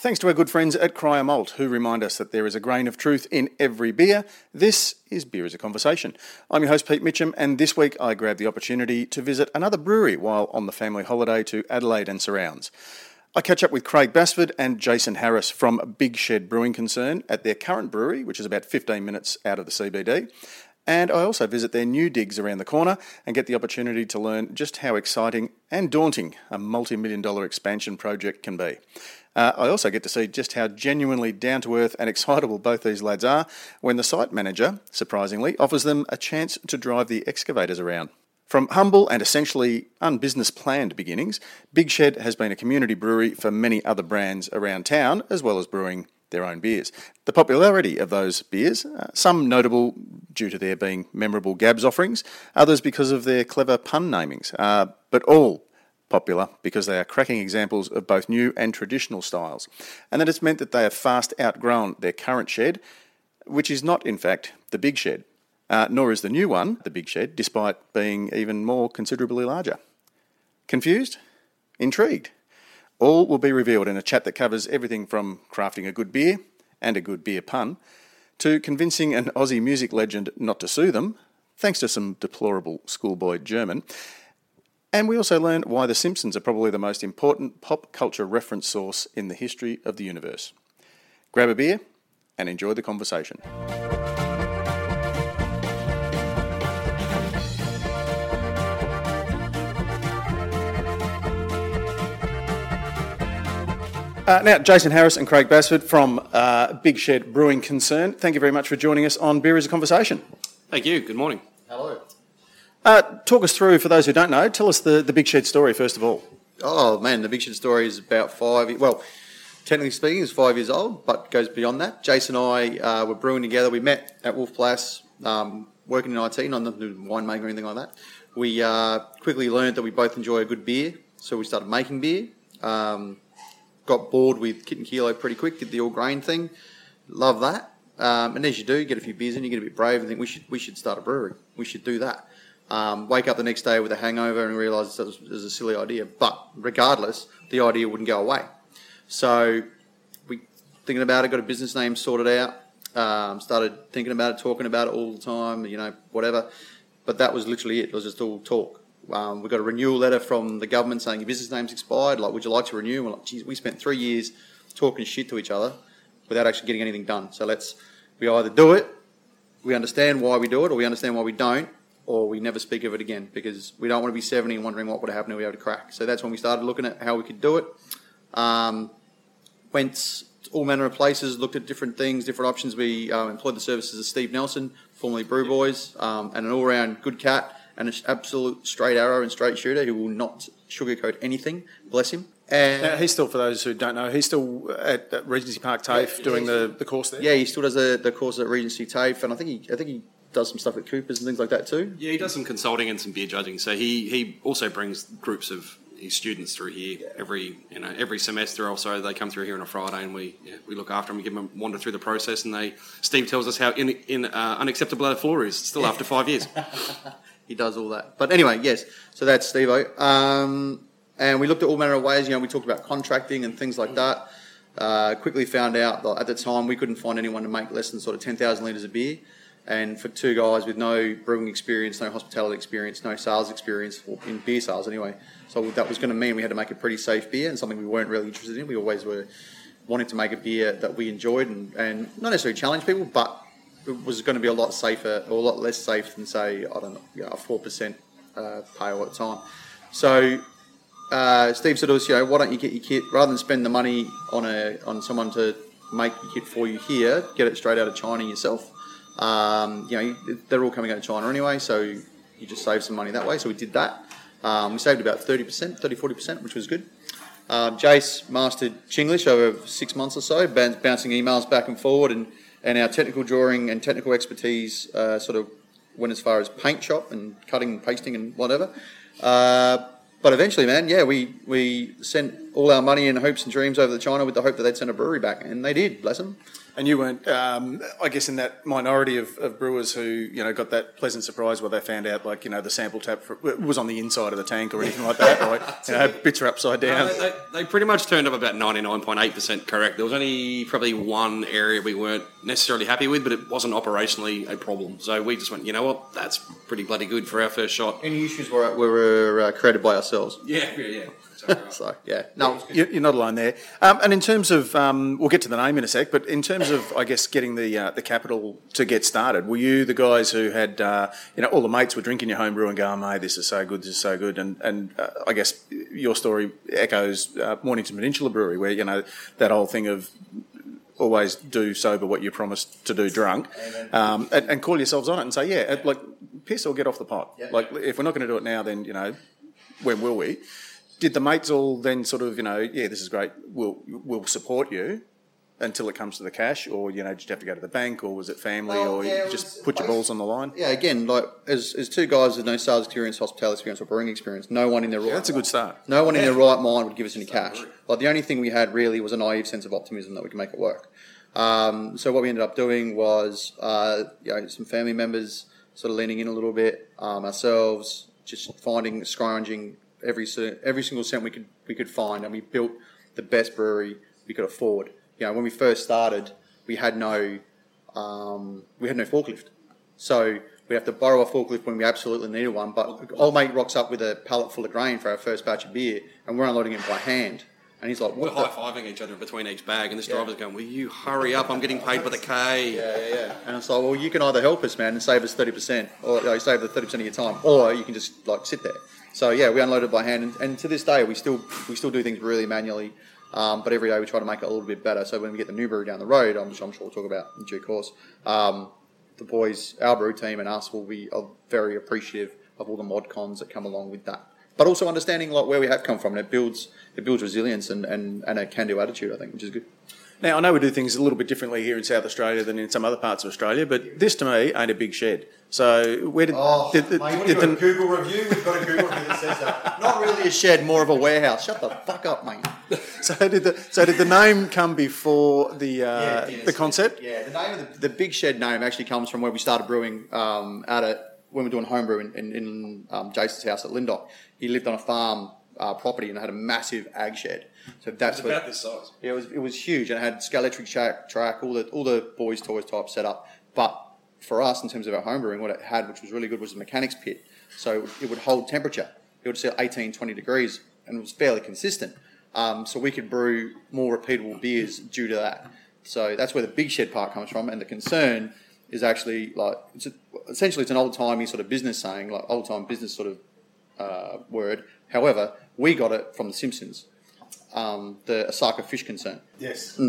Thanks to our good friends at Cryer Malt, who remind us that there is a grain of truth in every beer. This is Beer as a Conversation. I'm your host, Pete Mitchum, and this week I grabbed the opportunity to visit another brewery while on the family holiday to Adelaide and surrounds. I catch up with Craig Basford and Jason Harris from Big Shed Brewing Concern at their current brewery, which is about 15 minutes out of the CBD. And I also visit their new digs around the corner and get the opportunity to learn just how exciting and daunting a multi million dollar expansion project can be. Uh, I also get to see just how genuinely down to earth and excitable both these lads are when the site manager, surprisingly, offers them a chance to drive the excavators around. From humble and essentially unbusiness planned beginnings, Big Shed has been a community brewery for many other brands around town, as well as brewing their own beers. The popularity of those beers, uh, some notable due to their being memorable Gabs offerings, others because of their clever pun namings, uh, but all popular because they are cracking examples of both new and traditional styles, and that it's meant that they have fast outgrown their current shed, which is not, in fact, the big shed, uh, nor is the new one, the big shed, despite being even more considerably larger. Confused? Intrigued? All will be revealed in a chat that covers everything from crafting a good beer and a good beer pun to convincing an Aussie music legend not to sue them, thanks to some deplorable schoolboy German, and we also learn why The Simpsons are probably the most important pop culture reference source in the history of the universe. Grab a beer and enjoy the conversation. Uh, now, Jason Harris and Craig Basford from uh, Big Shed Brewing Concern, thank you very much for joining us on Beer as a Conversation. Thank you. Good morning. Hello. Uh, talk us through, for those who don't know, tell us the, the Big Shed story first of all. Oh man, the Big Shed story is about five. Well, technically speaking, it's five years old, but goes beyond that. Jason and I uh, were brewing together. We met at Wolf Blass, um, working in IT, not the winemaker or anything like that. We uh, quickly learned that we both enjoy a good beer, so we started making beer. Um, got bored with Kit and Kilo pretty quick. Did the all grain thing. Love that. Um, and as you do, you get a few beers in, you get a bit brave, and think we should we should start a brewery. We should do that. Um, wake up the next day with a hangover and realise it was, was a silly idea. But regardless, the idea wouldn't go away. So we thinking about it, got a business name sorted out, um, started thinking about it, talking about it all the time, you know, whatever. But that was literally it. It was just all talk. Um, we got a renewal letter from the government saying your business name's expired. Like, would you like to renew? We're like, geez, we spent three years talking shit to each other without actually getting anything done. So let's we either do it, we understand why we do it, or we understand why we don't, or we never speak of it again because we don't want to be 70 and wondering what would have happened if we had a crack. So that's when we started looking at how we could do it. Um, went all manner of places, looked at different things, different options. We uh, employed the services of Steve Nelson, formerly Brew Boys, um, and an all round good cat and an absolute straight arrow and straight shooter who will not sugarcoat anything. Bless him. And now, he's still, for those who don't know, he's still at, at Regency Park TAFE yeah, doing the, the course there. Yeah, he still does the, the course at Regency TAFE, and I think he I think he does some stuff at Coopers and things like that too. Yeah, he does some consulting and some beer judging. So he, he also brings groups of his students through here yeah. every you know every semester or so. They come through here on a Friday and we yeah, we look after them. We give them a wander through the process and they Steve tells us how in, in uh, unacceptable the floor is still after five years. he does all that. But anyway, yes. So that's Steve. Um, and we looked at all manner of ways. You know, we talked about contracting and things like that. Uh, quickly found out that at the time we couldn't find anyone to make less than sort of 10,000 litres of beer. And for two guys with no brewing experience, no hospitality experience, no sales experience in beer sales anyway, so that was going to mean we had to make a pretty safe beer and something we weren't really interested in. We always were wanting to make a beer that we enjoyed and, and not necessarily challenge people, but it was going to be a lot safer or a lot less safe than say I don't know, you know a four percent uh, pale at the time. So uh, Steve said to us, you know, why don't you get your kit rather than spend the money on a on someone to make your kit for you here, get it straight out of China yourself. Um, you know, they're all coming out of China anyway, so you just save some money that way. So we did that. Um, we saved about 30%, 30 40%, which was good. Um, Jace mastered Chinglish over six months or so, bouncing emails back and forward, and, and our technical drawing and technical expertise uh, sort of went as far as paint shop and cutting and pasting and whatever. Uh, but eventually, man, yeah, we, we sent all our money and hopes and dreams over to China with the hope that they'd send a brewery back, and they did. Bless them. And you weren't, um, I guess, in that minority of, of brewers who, you know, got that pleasant surprise where they found out, like, you know, the sample tap for, was on the inside of the tank or anything like that, right? You know, bits are upside down. No, they, they pretty much turned up about 99.8% correct. There was only probably one area we weren't necessarily happy with, but it wasn't operationally a problem. So we just went, you know what, that's pretty bloody good for our first shot. Any issues were were uh, created by ourselves. Yeah, yeah, yeah. So yeah, no, it was good. You- You're not alone there. Um, and in terms of, um, we'll get to the name in a sec, but in terms of, I guess, getting the uh, the capital to get started, were you the guys who had, uh, you know, all the mates were drinking your home brew and going, "Hey, this is so good, this is so good, and and uh, I guess your story echoes uh, Mornington Peninsula Brewery, where you know that whole thing of always do sober what you promised to do drunk, um, and, and call yourselves on it and say, yeah, like piss or get off the pot. Yeah. Like if we're not going to do it now, then you know, when will we? Did the mates all then sort of, you know, yeah, this is great, we'll we'll support you until it comes to the cash, or you know, did you have to go to the bank, or was it family, Well, or yeah, just was- put your balls on the line? yeah. Again, like as, as two guys with no sales experience, hospitality experience, or brewing experience, no one in their right That's a good start. No one in their right mind would give us any cash. Like the only thing we had really was a naive sense of optimism that we could make it work. Um, so what we ended up doing was, uh, you know, some family members sort of leaning in a little bit, um, ourselves just finding, scrounging every every single cent we could we could find, and we built the best brewery we could afford. You know, when we first started, we had no um, we had no forklift, so we have to borrow a forklift when we absolutely needed one. But old mate rocks up with a pallet full of grain for our first batch of beer, and we're unloading it by hand. And he's like, We're high fiving each other between each bag, and this driver's going, Will you hurry up? I'm getting paid by the K. Yeah, yeah, yeah. And it's like, well, you can either help us, man, and save us thirty percent, or you know, save the thirty percent of your time, or you can just like sit there. So yeah, we unloaded by hand, and, and to this day, we still we still do things really manually. Um, but every day we try to make it a little bit better. So when we get the new brew down the road, I'm, I'm sure we'll talk about in due course, um, the boys, our brew team, and us will be uh, very appreciative of all the mod cons that come along with that. But also understanding like where we have come from, and it builds it builds resilience and, and, and a can do attitude. I think, which is good. Now I know we do things a little bit differently here in South Australia than in some other parts of Australia, but this to me ain't a big shed. So where did, did, did, did the, Google review? We've got a Google review that says that. Not really a shed, more of a warehouse. Shut the fuck up, mate. so did the so did the name come before the uh, the concept? Yeah, the name of the, the big shed name actually comes from where we started brewing um, out at when we were doing homebrew in, in, in um, Jason's house at Lyndoch. He lived on a farm uh, property and had a massive ag shed. So that's where, this size. yeah, it was it was huge and it had Scalextric track, track, all the all the boys' toys type set up. But for us, in terms of our homebrewing, what it had, which was really good, was a mechanics pit. So it would, it would hold temperature. It would set 18, 20 degrees, and it was fairly consistent. Um, so we could brew more repeatable beers due to that. So that's where the big shed part comes from. And the concern is actually like it's a, essentially it's an old timey sort of business saying, like old time business sort of uh, word. However, we got it from The Simpsons, um, the Osaka fish concern. Yes.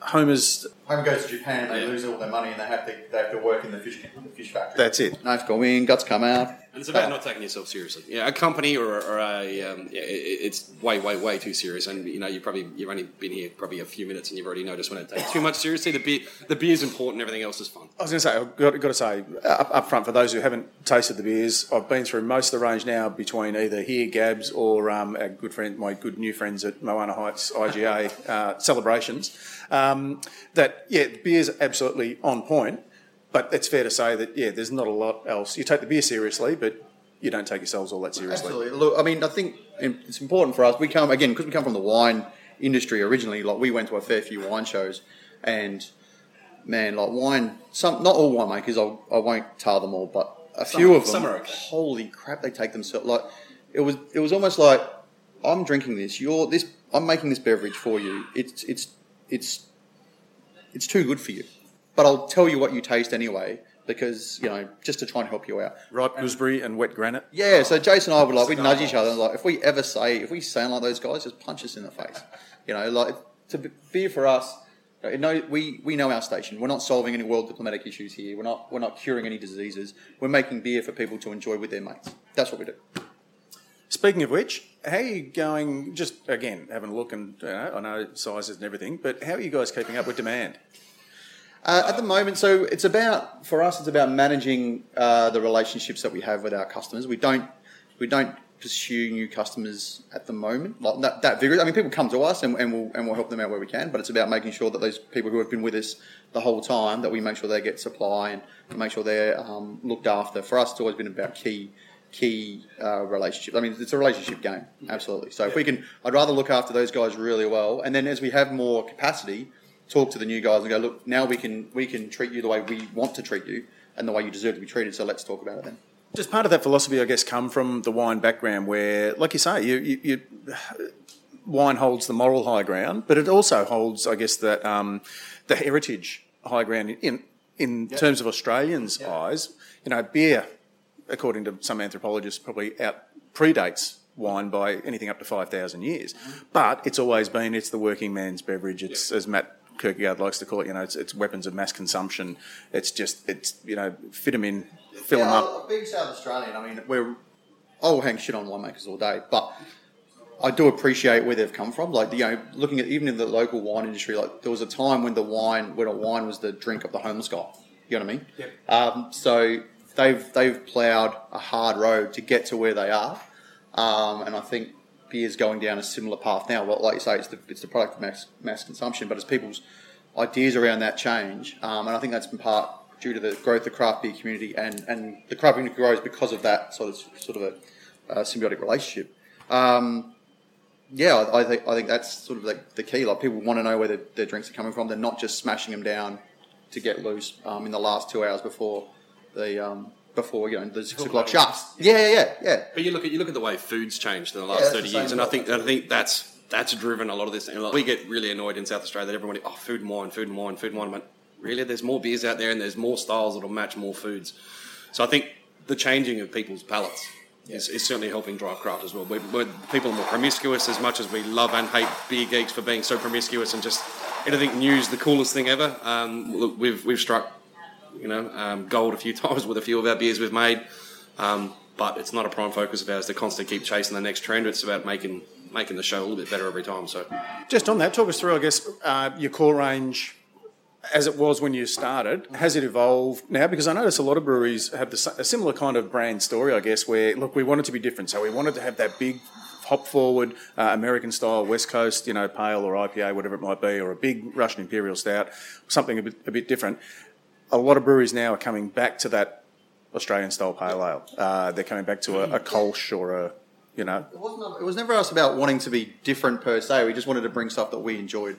Homer's. Homer goes to Japan, they Yeah. lose all their money, and they have to they have to work in the fish the fish factory. That's it. Knife go in, guts come out. And it's about not taking yourself seriously. Yeah, a company or, or a um, yeah, it, it's way, way, way too serious. And you know, you probably you've only been here probably a few minutes, and you've already noticed when it takes too much seriously. The beer, the beer's important. Everything else is fun. I was going to say, I've got, got to say up, up front for those who haven't tasted the beers, I've been through most of the range now between either here Gabs or um, our good friend, my good new friends at Moana Heights IGA uh, celebrations. Um, that yeah, the beer's absolutely on point, but it's fair to say that yeah, there's not a lot else. You take the beer seriously, but you don't take yourselves all that seriously. Absolutely. Look, I mean, I think it's important for us. We come again because we come from the wine industry originally. Like we went to a fair few wine shows, and man, like wine. Some not all winemakers. I'll, I won't tar them all, but a few of them. some are okay. Holy crap! They take themselves like it was. It was almost like I'm drinking this. You're this. I'm making this beverage for you. It's it's it's it's too good for you. But I'll tell you what you taste anyway because you know just to try and help you out. Ripe gooseberry and wet granite. Yeah, so Jason and I would like we'd nudge each other like if we ever say if we sound like those guys, just punch us in the face. You know, like to be- beer for us. You know, we, we know our station. We're not solving any world diplomatic issues here. We're not we're not curing any diseases. We're making beer for people to enjoy with their mates. That's what we do. Speaking of which, how are you going? Just again, having a look, and you know, I know sizes and everything, but how are you guys keeping up with demand? Uh, at the moment, so it's about for us. It's about managing uh, the relationships that we have with our customers. We don't we don't pursue new customers at the moment, like that, that vigorous. I mean, people come to us and, and we'll and we'll help them out where we can, but it's about making sure that those people who have been with us the whole time that we make sure they get supply and make sure they're um, looked after. For us, it's always been about key key uh, relationships. I mean, it's a relationship game, absolutely. So if we can, I'd rather look after those guys really well, and then as we have more capacity, talk to the new guys and go, look, now we can we can treat you the way we want to treat you and the way you deserve to be treated. So let's talk about it then. Does part of that philosophy, I guess, come from the wine background, where, like you say, you, you, you wine holds the moral high ground, but it also holds, I guess, that um, the heritage high ground in in Yep. terms of Australians' Yep. eyes. You know, beer, according to some anthropologists, probably out predates wine by anything up to five thousand years. But it's always been it's the working man's beverage. It's as Matt Kirkegaard likes to call it. You know, it's, it's weapons of mass consumption. It's just it's you know fit them in, fill them up. Being South Australian, I mean, we're I'll hang shit on winemakers all day, but I do appreciate where they've come from. Like you know, looking at even in the local wine industry, like there was a time when the wine, when a wine was the drink of the homeless guy. You know what I mean? Yep. Um, so they've they've ploughed a hard road to get to where they are, um, and I think beer is going down a similar path now. Well, like you say, it's the it's the product of mass mass consumption, but as people's ideas around that change, um, and I think that's in part due to the growth of the craft beer community, and, and the craft beer grows because of that sort of sort of a, uh symbiotic relationship. Um, yeah, I, I think I think that's sort of like the key. Like people want to know where their, their drinks are coming from. They're not just smashing them down to get loose um, in the last two hours before the um, before you know the six o'clock shuts. Yeah, yeah, yeah, yeah. But you look at you look at the way food's changed in the Yeah, last that's thirty the same years, and I think I think that's that's driven a lot of this. And like, we get really annoyed in South Australia that everybody oh food and wine, food and wine, food and wine. But really, there's more beers out there, and there's more styles that'll match more foods. So I think the changing of people's palates is, is certainly helping drive craft as well. We're, we're, people are more promiscuous as much as we love and hate beer geeks for being so promiscuous and just anything new's the coolest thing ever. Um, look, we've we've struck you know, um, gold a few times with a few of our beers we've made. Um, but it's not a prime focus of ours to constantly keep chasing the next trend. It's about making making the show a little bit better every time. So Just on that, talk us through, I guess, uh, your core range as it was when you started. Has it evolved now? Because I notice a lot of breweries have the, a similar kind of brand story, I guess, where, look, we wanted to be different. So we wanted to have that big hop forward uh, American style West Coast, you know, pale or IPA, whatever it might be, or a big Russian Imperial Stout, something a bit, a bit different. A lot of breweries now are coming back to that Australian style pale ale. Uh, they're coming back to a, a Kolsch or a, you know, It wasn't. It was never us about wanting to be different per se. We just wanted to bring stuff that we enjoyed.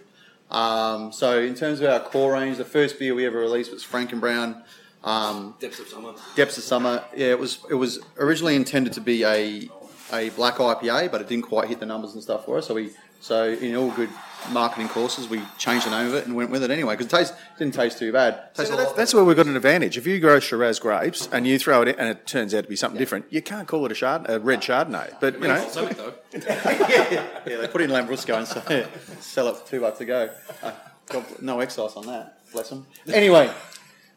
Um, so in terms of our core range, the first beer we ever released was Frankenbrown. Um, depths of summer. Depths of Summer. Yeah, it was. It was originally intended to be a a black IPA, but it didn't quite hit the numbers and stuff for us. So we. So in all good marketing courses, we changed the name of it and went with it anyway because it taste, didn't taste too bad. Tastes a that's, that's where we've got an advantage. If you grow Shiraz grapes and you throw it in and it turns out to be something different, you can't call it a, Chard, a red Chardonnay. But, you know, Something though. yeah, yeah, they put in Lambrusco and sell, sell it for two bucks a go. Uh, God, no excise on that. Bless them. Anyway,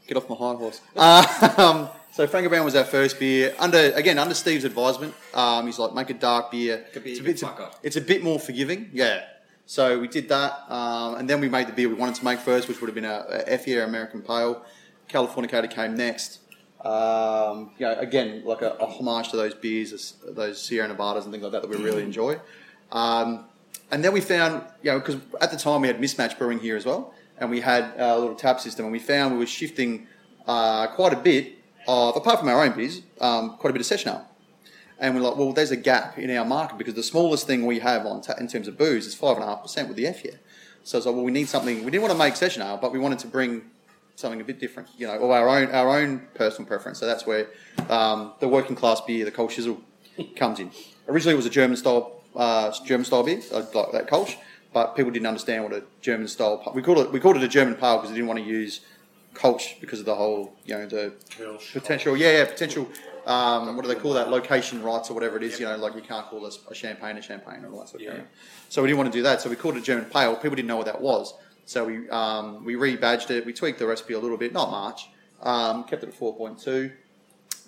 get off my high horse. Uh, um, so Frankenbrown was our first beer. Under again under Steve's advisement, um, he's like make a dark beer. Be it's, a bit it's a bit more forgiving. Yeah. So we did that, um, and then we made the beer we wanted to make first, which would have been a, a FEA American Pale. Californicator came next. Um, you know, again, like a, a homage to those beers, those Sierra Nevadas and things like that that we really enjoy. Um, and then we found, you know, because at the time we had mismatch brewing here as well, and we had a little tap system, and we found we were shifting uh, quite a bit of, apart from our own beers, um, quite a bit of session ale. And we're like, well, there's a gap in our market because the smallest thing we have on ta- in terms of booze is five and a half percent with the F here. So it's like, well, we need something. We didn't want to make session ale, but we wanted to bring something a bit different, you know, or our own our own personal preference. So that's where um, the working class beer, the Kolsch Shizzle, comes in. Originally, it was a German style uh, German style beer, uh, like that Kolsch, but people didn't understand what a German style. We called it we called it a German pale because they didn't want to use Kolsch because of the whole, you know, the potential. Yeah, yeah, potential. Um, what do they call that? Location rights or whatever it is. You know, like you can't call a, a champagne a champagne or all that sort of Yeah. thing. So we didn't want to do that. So we called it German pale. People didn't know what that was. So we um, we rebadged it. We tweaked the recipe a little bit, not much. Um, kept it at four point two,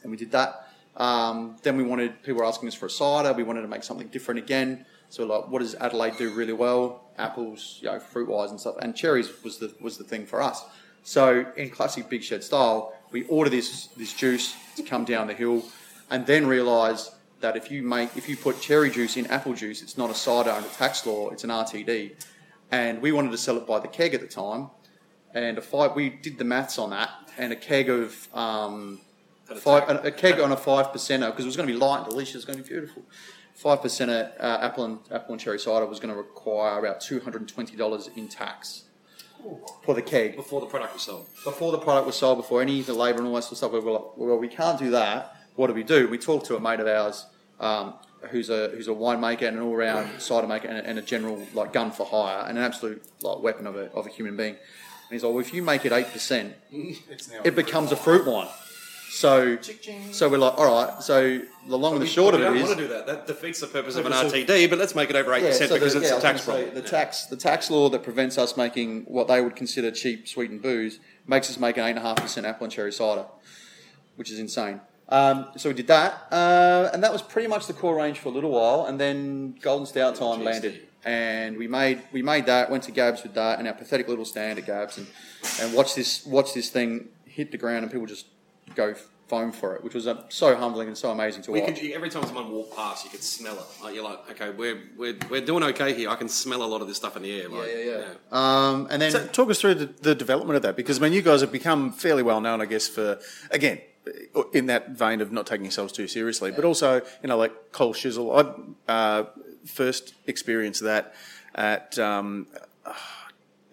and we did that. Um, then we wanted people were asking us for a cider. We wanted to make something different again. So like, what does Adelaide do really well? Apples, you know, fruit wise and stuff, and cherries was the was the thing for us. So in classic Big Shed style, we order this this juice to come down the hill, and then realise that if you make if you put cherry juice in apple juice, it's not a cider under tax law; it's an RTD. And we wanted to sell it by the keg at the time, and a five. We did the maths on that, and a keg of um, five, a, a keg on a five percenter because it was going to be light and delicious, it was going to be beautiful. Five percenter uh, apple and apple and cherry cider was going to require about two hundred and twenty dollars in tax for the keg Before the product was sold. before the product was sold, before any of the labour and all that sort of stuff, we were like, well, we can't do that. What do we do? We talked to a mate of ours um, who's a who's a winemaker and an all round cider maker and a, and a general like gun for hire and an absolute like weapon of a, of a human being. And he's like, well, if you make it eight percent, it becomes a fruit wine. So, so we're like, all right. So the long and the short of it is, we don't want to do that. That defeats the purpose of an RTD, but let's make it over 8% so because the- it's yeah, I a was tax gonna say, problem. The tax, the tax law that prevents us making what they would consider cheap sweetened booze makes us make an eight and a half percent apple and cherry cider, which is insane. Um, so we did that, uh, and that was pretty much the core range for a little while, and then Golden Stout time GST. landed, and we made we made that, went to Gabs with that, and our pathetic little stand at Gabs, and and watch this watch this thing hit the ground, and people just go foam for it, which was uh, so humbling and so amazing to We watch. could, every time someone walked past, you could smell it. Like, you're like, okay, we're, we're, we're doing okay here. I can smell a lot of this stuff in the air. Like, yeah, yeah, yeah. Um, and then So talk us through the, the development of that because I mean you guys have become fairly well known, I guess, for again in that vein of not taking yourselves too seriously, but also you know like Kolsch Shizzle. I uh, first experienced that at. Um,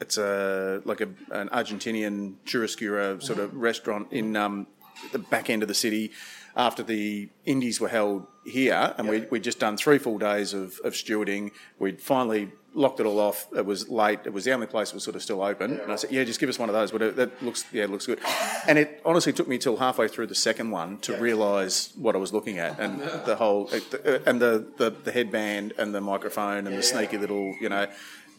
it's a like a, an Argentinian churrasquera sort of restaurant in um, the back end of the city after the Indies were held here, and we, we'd just done three full days of, of stewarding. We'd finally locked it all off. It was late. It was the only place that was sort of still open. And I said, "Yeah, just give us one of those." But it, that looks, yeah, it looks good. And it honestly took me till halfway through the second one to realise what I was looking at, and the whole, uh, and the, the the headband and the microphone and the sneaky little, you know.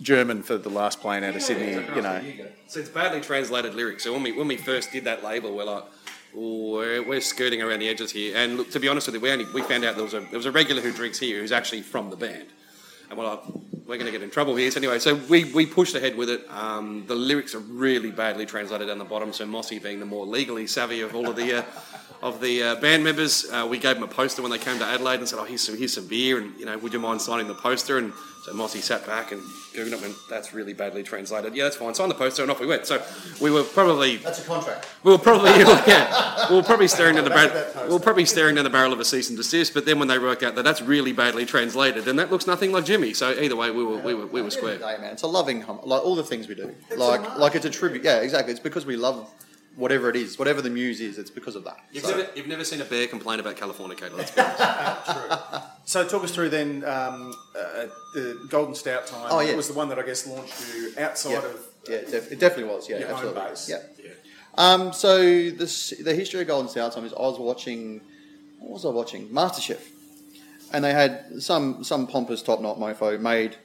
German for the last plane out of Sydney, you know. So it's badly translated lyrics. So when we when we first did that label, we're like, "Ooh, we're, we're skirting around the edges here. And look, to be honest with you, we only we found out there was a there was a regular who drinks here who's actually from the band. And we're like, we're going to get in trouble here. So anyway, so we, we pushed ahead with it. Um, the lyrics are really badly translated down the bottom. So Mossy, being the more legally savvy of all of the uh, of the uh, band members, uh, we gave them a poster when they came to Adelaide and said, "Oh, here's some here's some beer, and you know, would you mind signing the poster?" And so Mossy sat back and googled it, and "That's really badly translated. Yeah, that's fine. Sign the poster, and off we went." So we were probably that's a contract. we were probably yeah, we were probably staring down the barrel. We were probably staring down the barrel of a cease and desist. But then when they worked out that that's really badly translated, and that looks nothing like Jimmy. So either way, we were we were, we were square. Day, man. It's a loving, hum- like all the things we do. like, like it's a tribute. Yeah, exactly. It's because we love whatever it is, whatever the muse is. It's because of that. You've, So- never, you've never seen a bear complain about California, Let's be honest. So talk us through then um, uh, the Golden Stout time. Oh, yeah. It was the one that I guess launched you outside yeah, of yeah, it, def- it definitely was. Yeah, your home absolutely. base. Yeah. Um, so this, the history of Golden Stout time is I was watching. What was I watching? MasterChef, and they had some some pompous top knot mofo made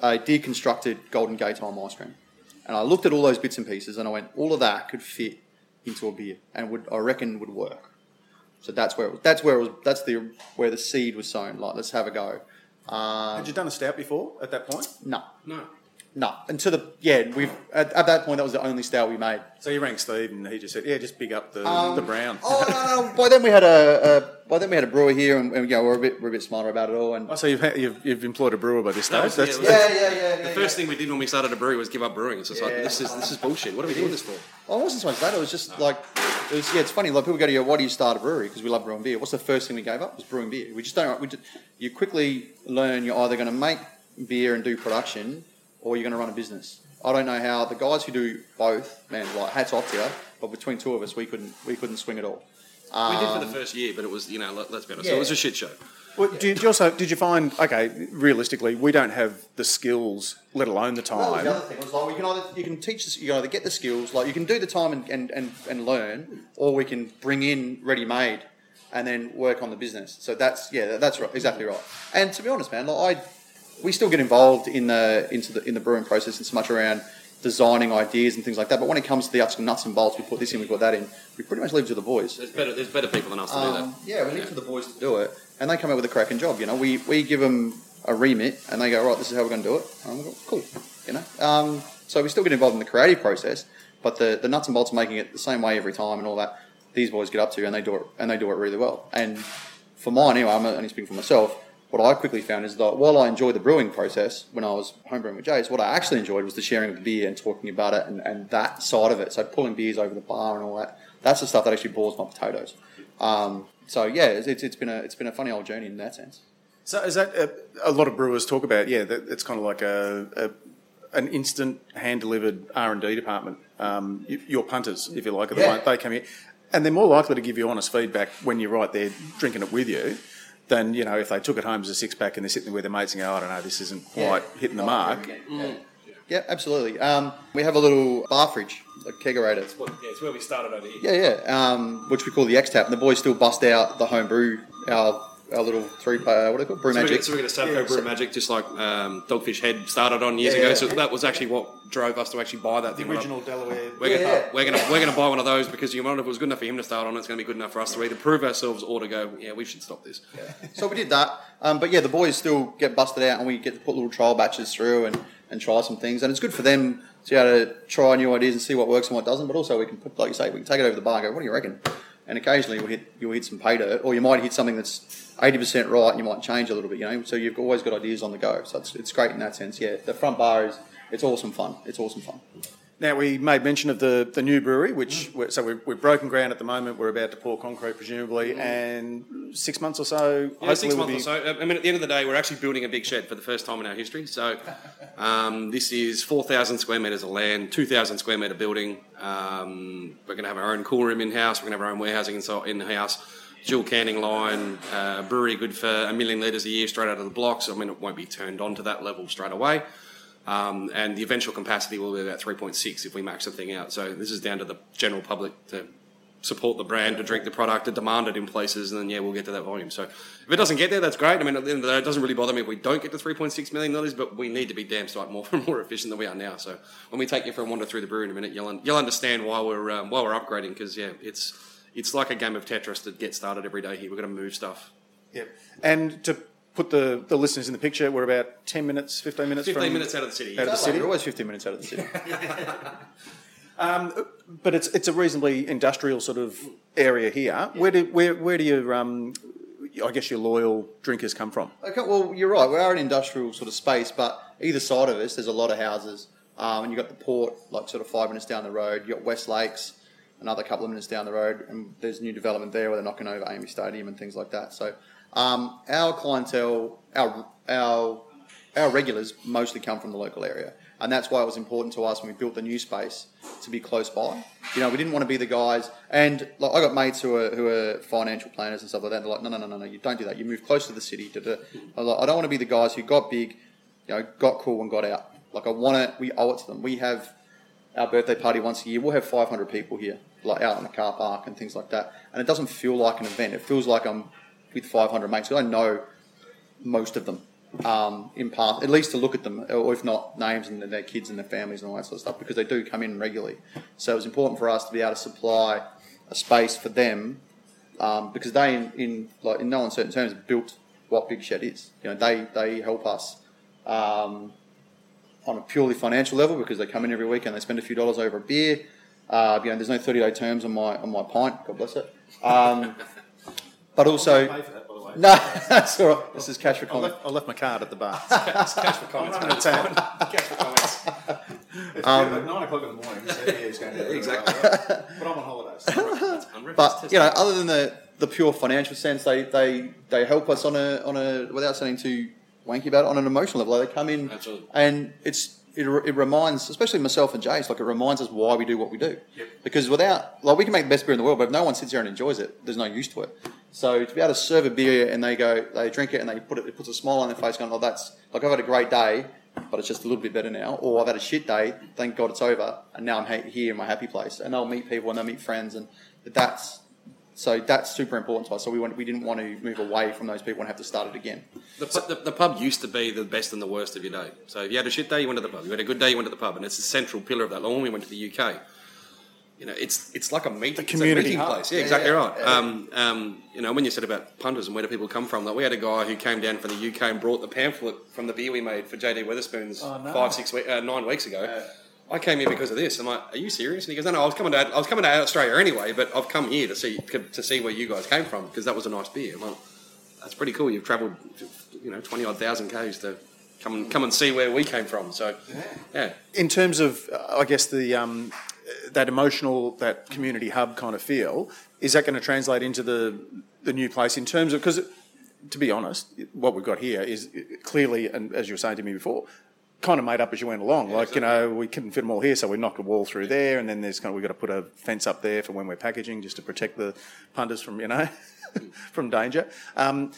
a deconstructed Golden Gaytime ice cream, and I looked at all those bits and pieces and I went, all of that could fit into a beer and would I reckon would work. So that's where it was, that's where it was that's the where the seed was sown. Like let's have a go. Um, Had you done a stout before at that point? no, No. No. Until the yeah, we've at, at that point that was the only stout we made. So you rang Steve and he just said, "Yeah, just big up the, um, the brown." Oh no, no! By then we had a, a by then we had a brewer here, and, and you know, we're a bit we're a bit smarter about it all. And Oh, so you've, had, you've you've employed a brewer by this That stage. was- That's, yeah, it yeah, yeah, yeah. The first thing we did when we started a brewery was give up brewing. It's just like this is this is bullshit. What are we doing this for? Oh, it wasn't so much that. It was just like it was. Yeah, it's funny. Like people go to you, why do you start a brewery? Because we love brewing beer. What's the first thing we gave up? Was brewing beer. We just don't. We just, you quickly learn you're either going to make beer and do production, or you're going to run a business. I don't know how the guys who do both, man, like hats off to you. But between two of us, we couldn't we couldn't swing it all. we did for Um, the first year, but it was you know let, let's be honest, Yeah. it was a shit show. Well, do you, you also did you find okay? Realistically, we don't have the skills, let alone the That was time. the other thing. Was like we can either you can teach this, you can either get the skills, like you can do the time and, and, and, and learn, or we can bring in ready made and then work on the business. So that's yeah, that's right, exactly right. And to be honest, man, like I, we still get involved in the into the in the brewing process and so much around designing ideas and things like that. But when it comes to the nuts nuts and bolts, we put this in, we put that in. We pretty much leave it to the boys. There's better there's better people than us to do Um, that. yeah, we leave it to the boys to do it, and they come out with a cracking job. You know, we we give them a remit, and they go, right, this is how we're going to do it. And go, cool. You know, um, so we still get involved in the creative process, but the, the nuts and bolts making it the same way every time and all that, these boys get up to, and they do it, and they do it really well. And for mine anyway, I'm only speaking for myself. What I quickly found is that while I enjoyed the brewing process when I was homebrewing with Jace, what I actually enjoyed was the sharing of the beer and talking about it and, and that side of it. So pulling beers over the bar and all that. That's the stuff that actually boils my potatoes. Um, so yeah, it's, it's, it's been a it's been a funny old journey in that sense. So is that a, a lot of brewers talk about? Yeah, that, it's kind of like a, a an instant hand delivered R and D department. Um, your punters, if you like, Yeah. they come here, and they're more likely to give you honest feedback when you're right there drinking it with you. Than you know if they took it home as a six pack and they're sitting there with their mates and go, I don't know, this isn't quite hitting the mark. Yeah, yeah absolutely. Um, we have a little bar fridge, a kegerator. Well, yeah, it's where we started over here. Yeah, yeah. Um, which we call the X Tap, and the boys still bust out the home brew, our our little three, uh, what do they call it? brew So we're, magic. so we're going to start yeah, Brew Magic just like um, Dogfish Head started on years Yeah, ago. yeah. So that was actually what drove us to actually buy that The thing. Delaware. We're Yeah, gonna, yeah. we're gonna we're gonna buy one of those because you wonder if it was good enough for him to start on. It's going to be good enough for us to either prove ourselves or to go, yeah, we should stop this. So we did that. Um, but yeah, the boys still get busted out, and we get to put little trial batches through and, and try some things. And it's good for them to be able to try new ideas and see what works and what doesn't. But also, we can put, like you say, we can take it over the bar and go, what do you reckon? And occasionally you'll hit, you'll hit some pay dirt, or you might hit something that's 80% right and you might change a little bit, you know. So you've always got ideas on the go. So it's, it's great in that sense, yeah. The front bar is, it's awesome fun. It's awesome fun. Now we made mention of the, the new brewery, which we're, so we're, we're broken ground at the moment. We're about to pour concrete, presumably, and six months or so. Yeah, six months or so. I mean, at the end of the day, we're actually building a big shed for the first time in our history. So, um, this is 4,000 square metres of land, 2,000 square metre building. Um, we're going to have our own cool room in house. We're going to have our own warehousing in house. Dual canning line, uh, brewery good for a million litres a year straight out of the blocks. I mean, it won't be turned on to that level straight away. Um, and the eventual capacity will be about 3.6 if we max the thing out. So this is down to the general public to support the brand, to drink the product, to demand it in places, and then yeah, we'll get to that volume. So if it doesn't get there, that's great. I mean, at the end of the day, it doesn't really bother me if we don't get to 3.6 million dollars, but we need to be damn sight more more efficient than we are now. So when we take you for a wander through the brewery in a minute, you'll un- you'll understand why we're um, why we're upgrading because yeah, it's it's like a game of Tetris to get started every day here. We're going to move stuff. Yep. And to put the, the listeners in the picture, we're about 10 minutes, 15 minutes 15 from... minutes out of the city. out of the city. We're always 15 minutes out of the city. Um, but it's it's a reasonably industrial sort of area here. Where do where where do your um, I guess your loyal drinkers come from? Okay, well, you're right. We are an industrial sort of space, but either side of us, there's a lot of houses. Um, and you've got the port, like sort of five minutes down the road. You've got West Lakes, another couple of minutes down the road. And there's new development there where they're knocking over AAMI Stadium and things like that. So um, our clientele, our, our, our regulars mostly come from the local area. And that's why it was important to us when we built the new space to be close by. You know, we didn't want to be the guys. And like, I got mates who are who are financial planners and stuff like that. They're like, no, no, no, no, no, you don't do that. You move close to the city. I'm like, I don't want to be the guys who got big, you know, got cool and got out. Like I want to. We owe it to them. We have our birthday party once a year. We'll have 500 people here, like out in the car park and things like that. And it doesn't feel like an event. It feels like I'm with 500 mates. I know most of them um, in part, at least to look at them, or if not names and their kids and their families and all that sort of stuff, because they do come in regularly. So it was important for us to be able to supply a space for them, um, because they, in, in like in no uncertain terms, built what Big Shed is. You know, they they help us. Um, on a purely financial level because they come in every week and they spend a few dollars over a beer. Uh, you know, there's no 30 day terms on my on my pint. God bless it. Um, but also, that, by the way. no, that's all right. This is cash for I comment. I left my card at the bar. It's cash for comments. I'm tab. cash for comments. It's at nine o'clock in the morning. So yeah, he's going to Exactly. But I'm on holidays. But you know, other than the, the pure financial sense, they, they, they help us on a on a without sounding too wanky about it on an emotional level. They come in Absolutely. and it's it, it reminds, especially myself and Jace, like it reminds us why we do what we do. Because without like we can make the best beer in the world, but if no one sits here and enjoys it, there's no use to it. So to be able to serve a beer and they go, they drink it and they put it, it puts a smile on their face, going, "Oh, that's like I've had a great day." But it's just a little bit better now, or I've had a shit day. Thank God it's over, and now I'm ha- here in my happy place. And they'll meet people and they'll meet friends, and that's so that's super important to us. So we want, we didn't want to move away from those people and have to start it again. The, pu- the, the pub used to be the best and the worst of your day. So if you had a shit day, you went to the pub. You had a good day, you went to the pub, and it's a central pillar of that. Like when we went to the UK, you know, it's it's like a meeting, it's a community meeting place. Yeah, Yeah, exactly yeah, right. yeah. Um, um, you know, when you said about punters and where do people come from, like we had a guy who came down from the UK and brought the pamphlet from the beer we made for JD Wetherspoons Oh, no. five, six, we- uh, nine weeks ago. I came here because of this. I'm like, are you serious? And he goes, no, no, I was coming to I was coming to Australia anyway, but I've come here to see to see where you guys came from because that was a nice beer. I'm like, that's pretty cool. You've travelled, you know, twenty odd thousand k's to come and come and see where we came from. So, yeah, In terms of, uh, I guess the um, that emotional, that community hub kind of feel, is that going to translate into the the new place in terms of because, to be honest, what we've got here is clearly, and as you were saying to me before. Kind of made up as you went along. like, you know, we couldn't fit them all here, so we knocked a wall through there, and then there's kind of, we've got to put a fence up there for when we're packaging just to protect the punters from, you know, from danger. Um,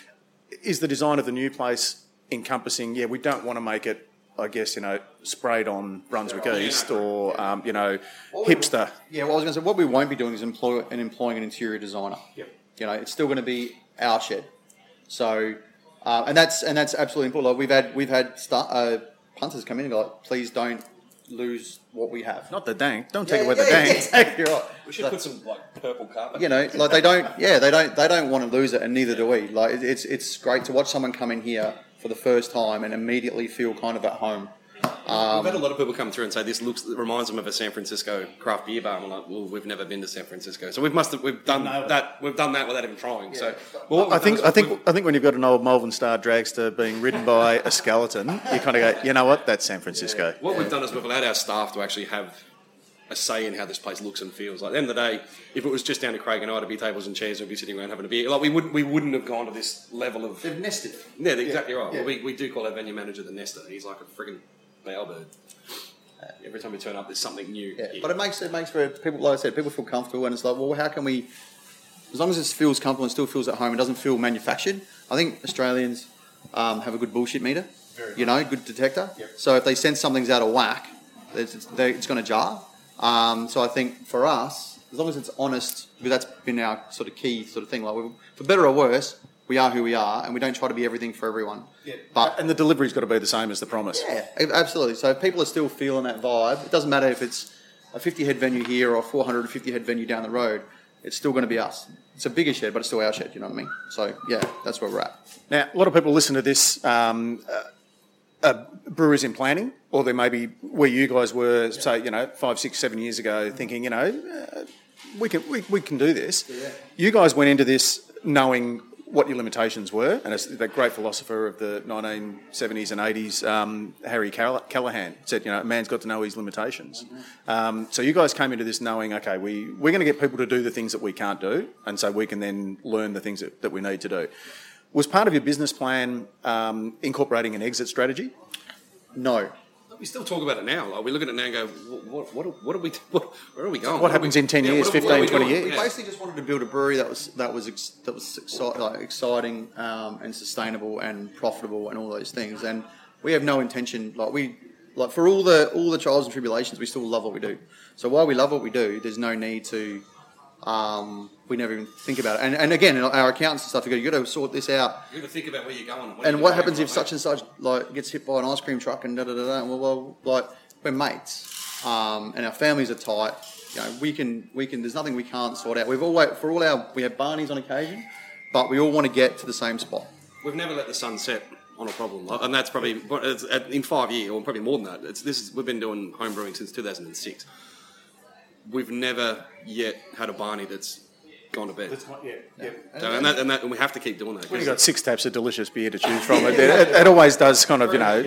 is the design of the new place encompassing? Yeah, we don't want to make it, I guess, you know, sprayed on Brunswick East or um, you know, hipster. Yeah, well, I was going to say what we won't be doing is employ and employing an interior designer. Yep. You know, it's still going to be our shed. So, uh, and that's and that's absolutely important. Like we've had we've had star, uh, punters come in and go, like, please don't lose what we have. Not the dank. Don't take Yeah, away the yeah, dank. yeah, exactly right. we should put some like purple carpet. you know, like they don't, yeah, they don't, they don't want to lose it, and neither do we. Like it- it's it's great to watch someone come in here for the first time and immediately feel kind of at home. We've had um, a lot of people come through and say this looks reminds them of a San Francisco craft beer bar. And we're like, well, we've never been to San Francisco, so we've must have we've done nailed that. We've done that without even trying. So, well, I think I think I think when you've got an old Malvern Star dragster being ridden by a skeleton, you kind of go, you know what, that's San Francisco. What we've done is we've allowed our staff to actually have a say in how this place looks and feels. Like at the end of the day, if it was just down to Craig and I to be tables and chairs and we'd be sitting around having a beer, like we wouldn't we wouldn't have gone to this level of They've nested. Yeah, exactly right. yeah. Well, we, we do call our venue manager the Nester. He's like a frigging bowerbird. Every time we turn up, there's something new. Yeah, here. but it makes it makes for people, like I said, people feel comfortable, and it's like, well, how can we? As long as it feels comfortable and still feels at home, it doesn't feel manufactured. I think Australians um, have a good bullshit meter, you know, good detector. So if they sense something's out of whack, it's, it's, it's going to jar. Um, so I think for us, as long as it's honest, because that's been our sort of key sort of thing. Like, for better or worse, we are who we are, and we don't try to be everything for everyone. Yeah. But And the delivery's got to be the same as the promise. yeah, absolutely. So if people are still feeling that vibe, it doesn't matter if it's a 50 head venue here or a 450 head venue down the road. It's still going to be us. It's a bigger shed, but it's still our shed. You know what I mean? So yeah, that's where we're at. Now, a lot of people listen to this. Um, uh, uh, breweries in planning, or there may be where you guys were, say, you know, five, six, seven years ago, thinking, you know, uh, we can we, we can do this. You guys went into this knowing what your limitations were, and as the great philosopher of the 1970s and 80s, um, Harry Call- Callahan, said, you know, a man's got to know his limitations. Um, so you guys came into this knowing, okay, we, we're going to get people to do the things that we can't do, and so we can then learn the things that, that we need to do. Was part of your business plan um, incorporating an exit strategy? No, we still talk about it now. Like we look at it now and go, what, what, what are we? What, where are we going? What are happens we- in 10 yeah, years, what are- 15, 20 years? we basically just wanted to build a brewery that was that was ex- that was exci- like, exciting um, and sustainable and profitable and all those things. And we have no intention, like we like for all the all the trials and tribulations, we still love what we do. So while we love what we do, there's no need to. Um, we never even think about it. And, and again, our accountants and stuff, you go, you got to sort this out. You got to think about where you're going. And what happens if such and such like gets hit by an ice cream truck and da da da da? Well, well, like we're mates, um, and our families are tight. You know, we can we can. There's nothing we can't sort out. We've always for all our we have Barneys on occasion, but we all want to get to the same spot. We've never let the sun set on a problem, Like, and that's probably but it's, at- in five years, or probably more than that. It's this. Is, we've been doing home brewing since 2006. We've never yet had a Barney that's gone to bed. yeah, yeah. So, and, that, and, that, and we have to keep doing that. When you've 'cause got six taps of delicious beer to choose from, it, it, it always does kind of, you know,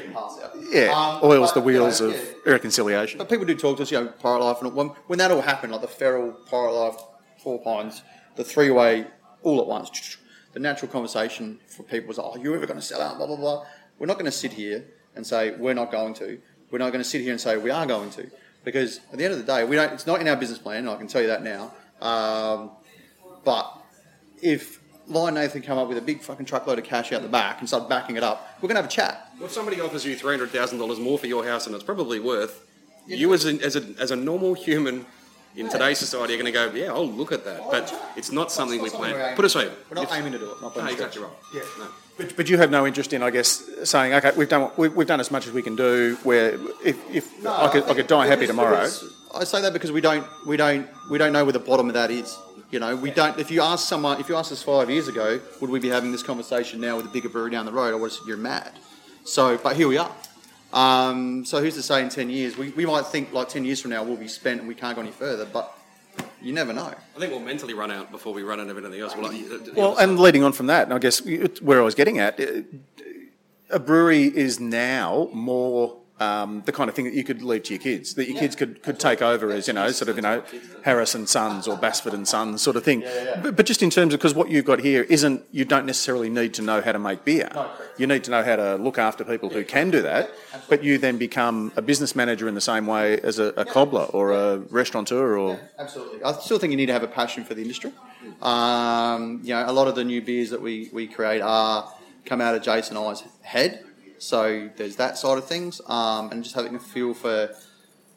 yeah, Um, oils the but, you know, wheels of yeah. reconciliation. But people do talk to us, you know, Pirate Life, and when, when that all happened, like the Feral, Pirate Life, Four Pines, the three way, all at once, the natural conversation for people was, oh, you ever going to sell out, blah, blah, blah. We're not going to sit here and say, we're not going to. We're not going to sit here and say, we are going to. Because at the end of the day, we don't, it's not in our business plan, I can tell you that now. Um, but if Lion Nathan come up with a big fucking truckload of cash out the back and start backing it up, we're going to have a chat. Well, if somebody offers you three hundred thousand dollars more for your house, and it's probably worth you as a, as a as a normal human in today's society you're going to go, yeah, I'll look at that, but it's not something we not we're plan. Put it this way, We're not if- aiming to do it. Not by No, any exactly stretch. right. Yeah. No. But, but you have no interest in, I guess, saying, okay, we've done what- we've, we've done as much as we can do. Where if, if I could I could die happy Because- tomorrow. because- I say that because we don't we don't we don't know where the bottom of that is. You know, we don't. If you ask someone, if you asked us five years ago, would we be having this conversation now with a bigger brewery down the road? I would have said you're mad. So, but here we are. Um, so who's to say in ten years? We, we might think like ten years from now we'll be spent and we can't go any further. But you never know. I think we'll mentally run out before we run out of anything else. Well, like, Well, and leading on from that, and I guess where I was getting at, uh, a brewery is now more um, the kind of thing that you could leave to your kids, that your kids could, could take over as, you know, sort of, you know, Harris and Sons or Basford and Sons sort of thing. But, but just in terms of, because what you've got here isn't, you don't necessarily need to know how to make beer. You need to know how to look after people who can do that, but you then become a business manager in the same way as a, a cobbler or a restaurateur or. Absolutely. I still think you need to have a passion for the industry. Um, you know, a lot of the new beers that we, we create are come out of Jason I's head. So there's that side of things, um, and just having a feel for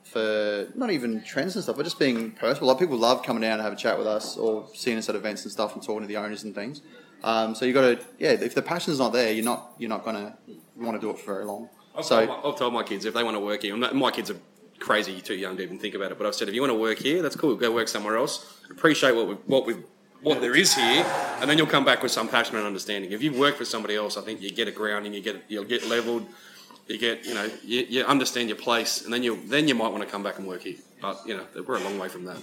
for not even trends and stuff, but just being personal. Like people love coming down and have a chat with us, or seeing us at events and stuff, and talking to the owners and things. Um, so you got to, yeah. If the passion's not there, you're not you're not gonna want to do it for very long. I've, so told my, I've told my kids if they want to work here, not, my kids are crazy, too young to even think about it. But I've said if you want to work here, that's cool. Go work somewhere else. Appreciate what we what we what there is here, and then you'll come back with some passion and understanding. If you've worked for somebody else, I think you get a grounding, you get you'll get leveled, you get you know you, you understand your place, and then you then you might want to come back and work here. But you know we're a long way from that.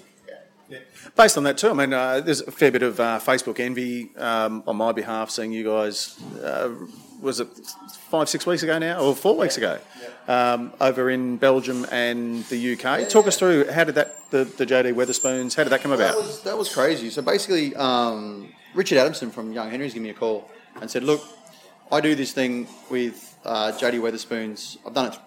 Yeah. Based on that too, I mean, uh, there's a fair bit of uh, Facebook envy um, on my behalf, seeing you guys. Uh, was it five, six weeks ago now, or four weeks ago, um, over in Belgium and the UK? Talk us through how did that the, the JD Wetherspoons? How did that come That about? was, that was crazy. So basically, um, Richard Adamson from Young Henry's gave me a call and said, "Look, I do this thing with uh, JD Wetherspoons. I've done it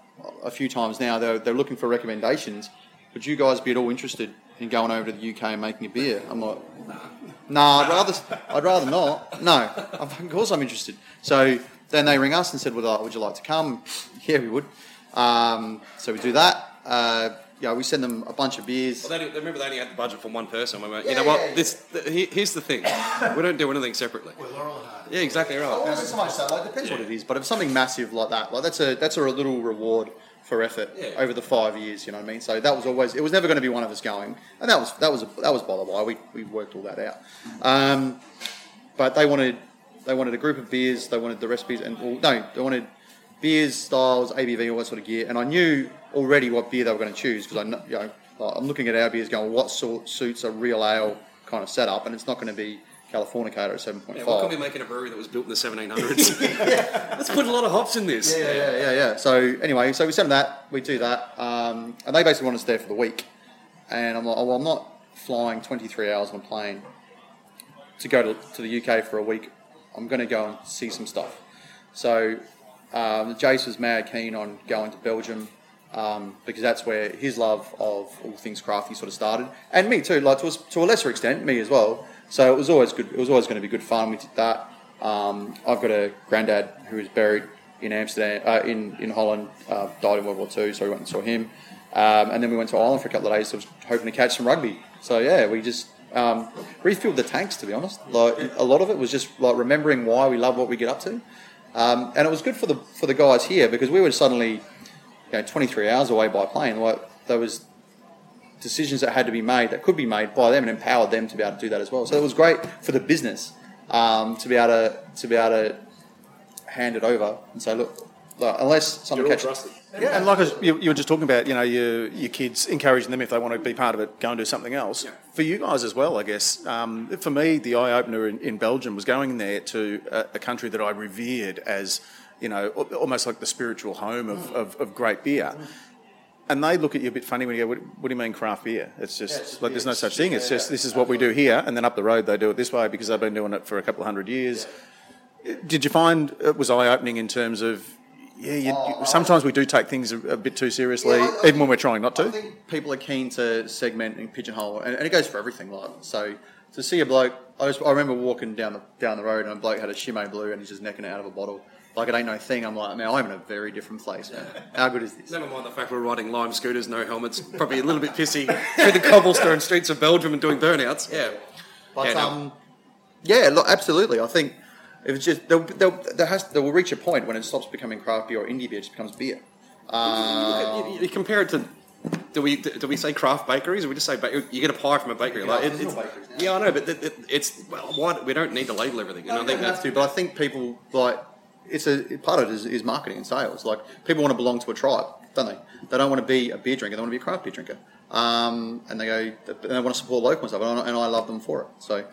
a few times now. They're, they're looking for recommendations. Would you guys be at all interested in going over to the UK and making a beer?" I'm like, "Nah, I'd rather I'd rather not. No, of course I'm interested." So then they ring us and said, "Would, I, would you like to come?" Yeah, we would. Um, so we do that. Uh, yeah, we send them a bunch of beers. Well, they, they remember they only had the budget for one person. We went, you Yeah, know what? yeah, yeah. This the, here's the thing. we don't do anything separately. Yeah, exactly right. Well, it's not so much that. Like, it depends what it is. But if something massive like that, like that's a that's a little reward for effort Yeah. over the five years. You know what I mean? So that was always it was never going to be one of us going, and that was that was that was by the way. We we worked all that out. Um, but they wanted they wanted a group of beers. They wanted the recipes, and well, no, they wanted beers, styles, ABV, all that sort of gear. And I knew already what beer they were going to choose because I know, you know, I'm looking at our beers going, what sort suits a real ale kind of setup, and it's not going to be Californicator at seven point Yeah, five. why can't we make a brewery that was built in the 1700s? Let's put a lot of hops in this. Yeah, yeah, yeah, yeah. So anyway, so we send them that. We do that, um, and they basically want us there for the week. And I'm like, oh, well, I'm not flying 23 hours on a plane to go to, to the UK for a week. I'm going to go and see some stuff. So um, Jace was mad keen on going to Belgium um, because that's where his love of all things crafty sort of started, and me too. Like to a, to a lesser extent, me as well. So it was always good. It was always going to be good fun. We did that. Um, I've got a granddad who is buried in Amsterdam, uh, in in Holland, uh, died in World War Two. So we went and saw him, um, and then we went to Ireland for a couple of days. So I was hoping to catch some rugby. So yeah, we just um, refilled the tanks. To be honest, like a lot of it was just like remembering why we love what we get up to, um, and it was good for the for the guys here because we were suddenly, you know, 23 hours away by plane. Like there was decisions that had to be made that could be made by them and empowered them to be able to do that as well. So it was great for the business um, to be able to to be able to hand it over and say, look, look unless someone You're all catches. trusted. Yeah, and like I was, you, you were just talking about, you know, your, your kids encouraging them if they want to be part of it, go and do something else. Yeah. For you guys as well, I guess. Um, for me, the eye opener in, in Belgium was going there to a, a country that I revered as, you know, almost like the spiritual home of, of, of great beer. And they look at you a bit funny when you go, what, what do you mean craft beer? It's just like there's no such thing. It's just this is what we do here, and then up the road they do it this way because they've been doing it for a couple of hundred years. Did you find it was eye opening in terms of, yeah, you, you, sometimes we do take things a, a bit too seriously, Yeah, I- I- even when we're trying not I to. think people are keen to segment and pigeonhole, and, and it goes for everything. Like so, to see a bloke, I, just, I remember walking down the down the road and a bloke had a Chimay Blue and he's just necking it out of a bottle. Like it ain't no thing. I'm like, man, I'm in a very different place, man. How good is this? Never mind the fact we're riding lime scooters, no helmets, probably a little bit pissy through the cobblestone streets of Belgium and doing burnouts. Yeah. But Yeah, no. um, yeah, look, absolutely. I think if it's just there, there, there has there will reach a point when it stops becoming craft beer or indie beer, it just becomes beer. Uh, you, you compare it to. Do we do we say craft bakeries or we just say ba- you get a pie from a bakery? Like it, it's, bakeries yeah, I know, but it, it, it's well, why, we don't need to label everything. And I I think that's to, but I think people like it's a part of it is, is marketing and sales. Like people want to belong to a tribe, don't they? They don't want to be a beer drinker; they want to be a craft beer drinker. um, and they go and they want to support local and stuff, and I, and I love them for it. So,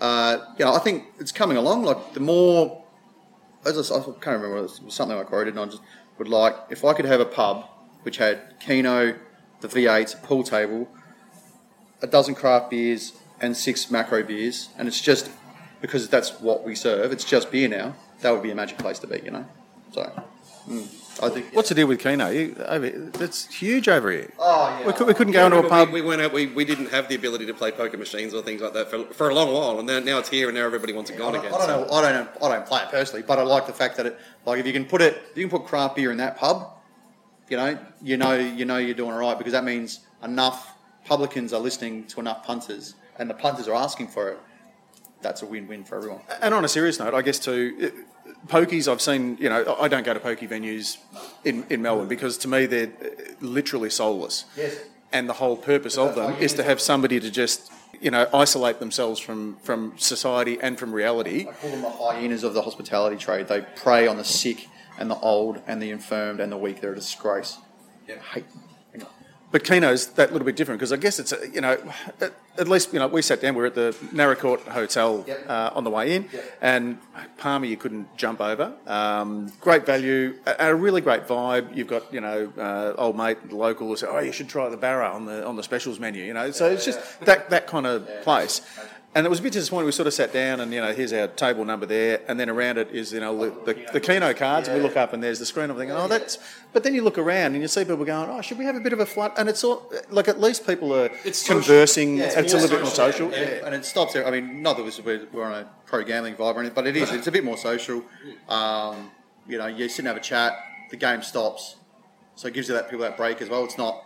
uh, you know, I think it's coming along. Like the more, as I, I can't remember, it was something I quoted, and I just would like if I could have a pub which had Keno, the V8, a pool table, a dozen craft beers, and six macro beers, and it's just because that's what we serve. It's just beer now. That would be a magic place to be, you know. So, mm, I think. What's the deal with Keno? You, over, that's huge over here. Oh yeah. We, could, we couldn't go into a pub. We, we went out. We, we didn't have the ability to play poker machines or things like that for, for a long while, and now, now it's here, and now everybody wants it I gone don't, again. I don't so- know. I don't know. I don't play it personally, but I like the fact that it. Like, if you can put it, if you can put craft beer in that pub, you know, you know, you know, you're doing it right because that means enough publicans are listening to enough punters, and the punters are asking for it. That's a win-win for everyone. And on a serious note, I guess too, uh, pokies. I've seen. You know, I don't go to pokey venues in, in Melbourne because to me they're uh, literally soulless. Yes. And the whole purpose of them is to have somebody to just you know isolate themselves from from society and from reality. I call them the hyenas of the hospitality trade. They prey on the sick and the old and the infirmed and the weak. They're a disgrace. Yeah. Hate them. But Keno's that little bit different because I guess it's a, you know at, at least you know we sat down. We were at the Naracoorte Hotel Yep. uh, on the way in, Yep. and parma you couldn't jump over. Um, great value, a, a really great vibe. You've got you know uh, old mate the local who say, oh you should try the Barra on the on the specials menu. You know, so it's just that that kind of place. And it was a bit disappointing. We sort of sat down, and you know, here's our table number there, and then around it is you know the, the, the Keno cards. And we look up, and there's the screen. I'm thinking, oh, that's. But then you look around, and you see people going, oh, should we have a bit of a flat? And it's all like at least people are It's conversing. Yeah, it's a little bit more social. Yeah, and it stops there. I mean, not that we're, we're on a pro gambling vibe or anything, but it is. It's a bit more social. Um, you know, you sit and have a chat. The game stops, so it gives you that people that break as well. It's not.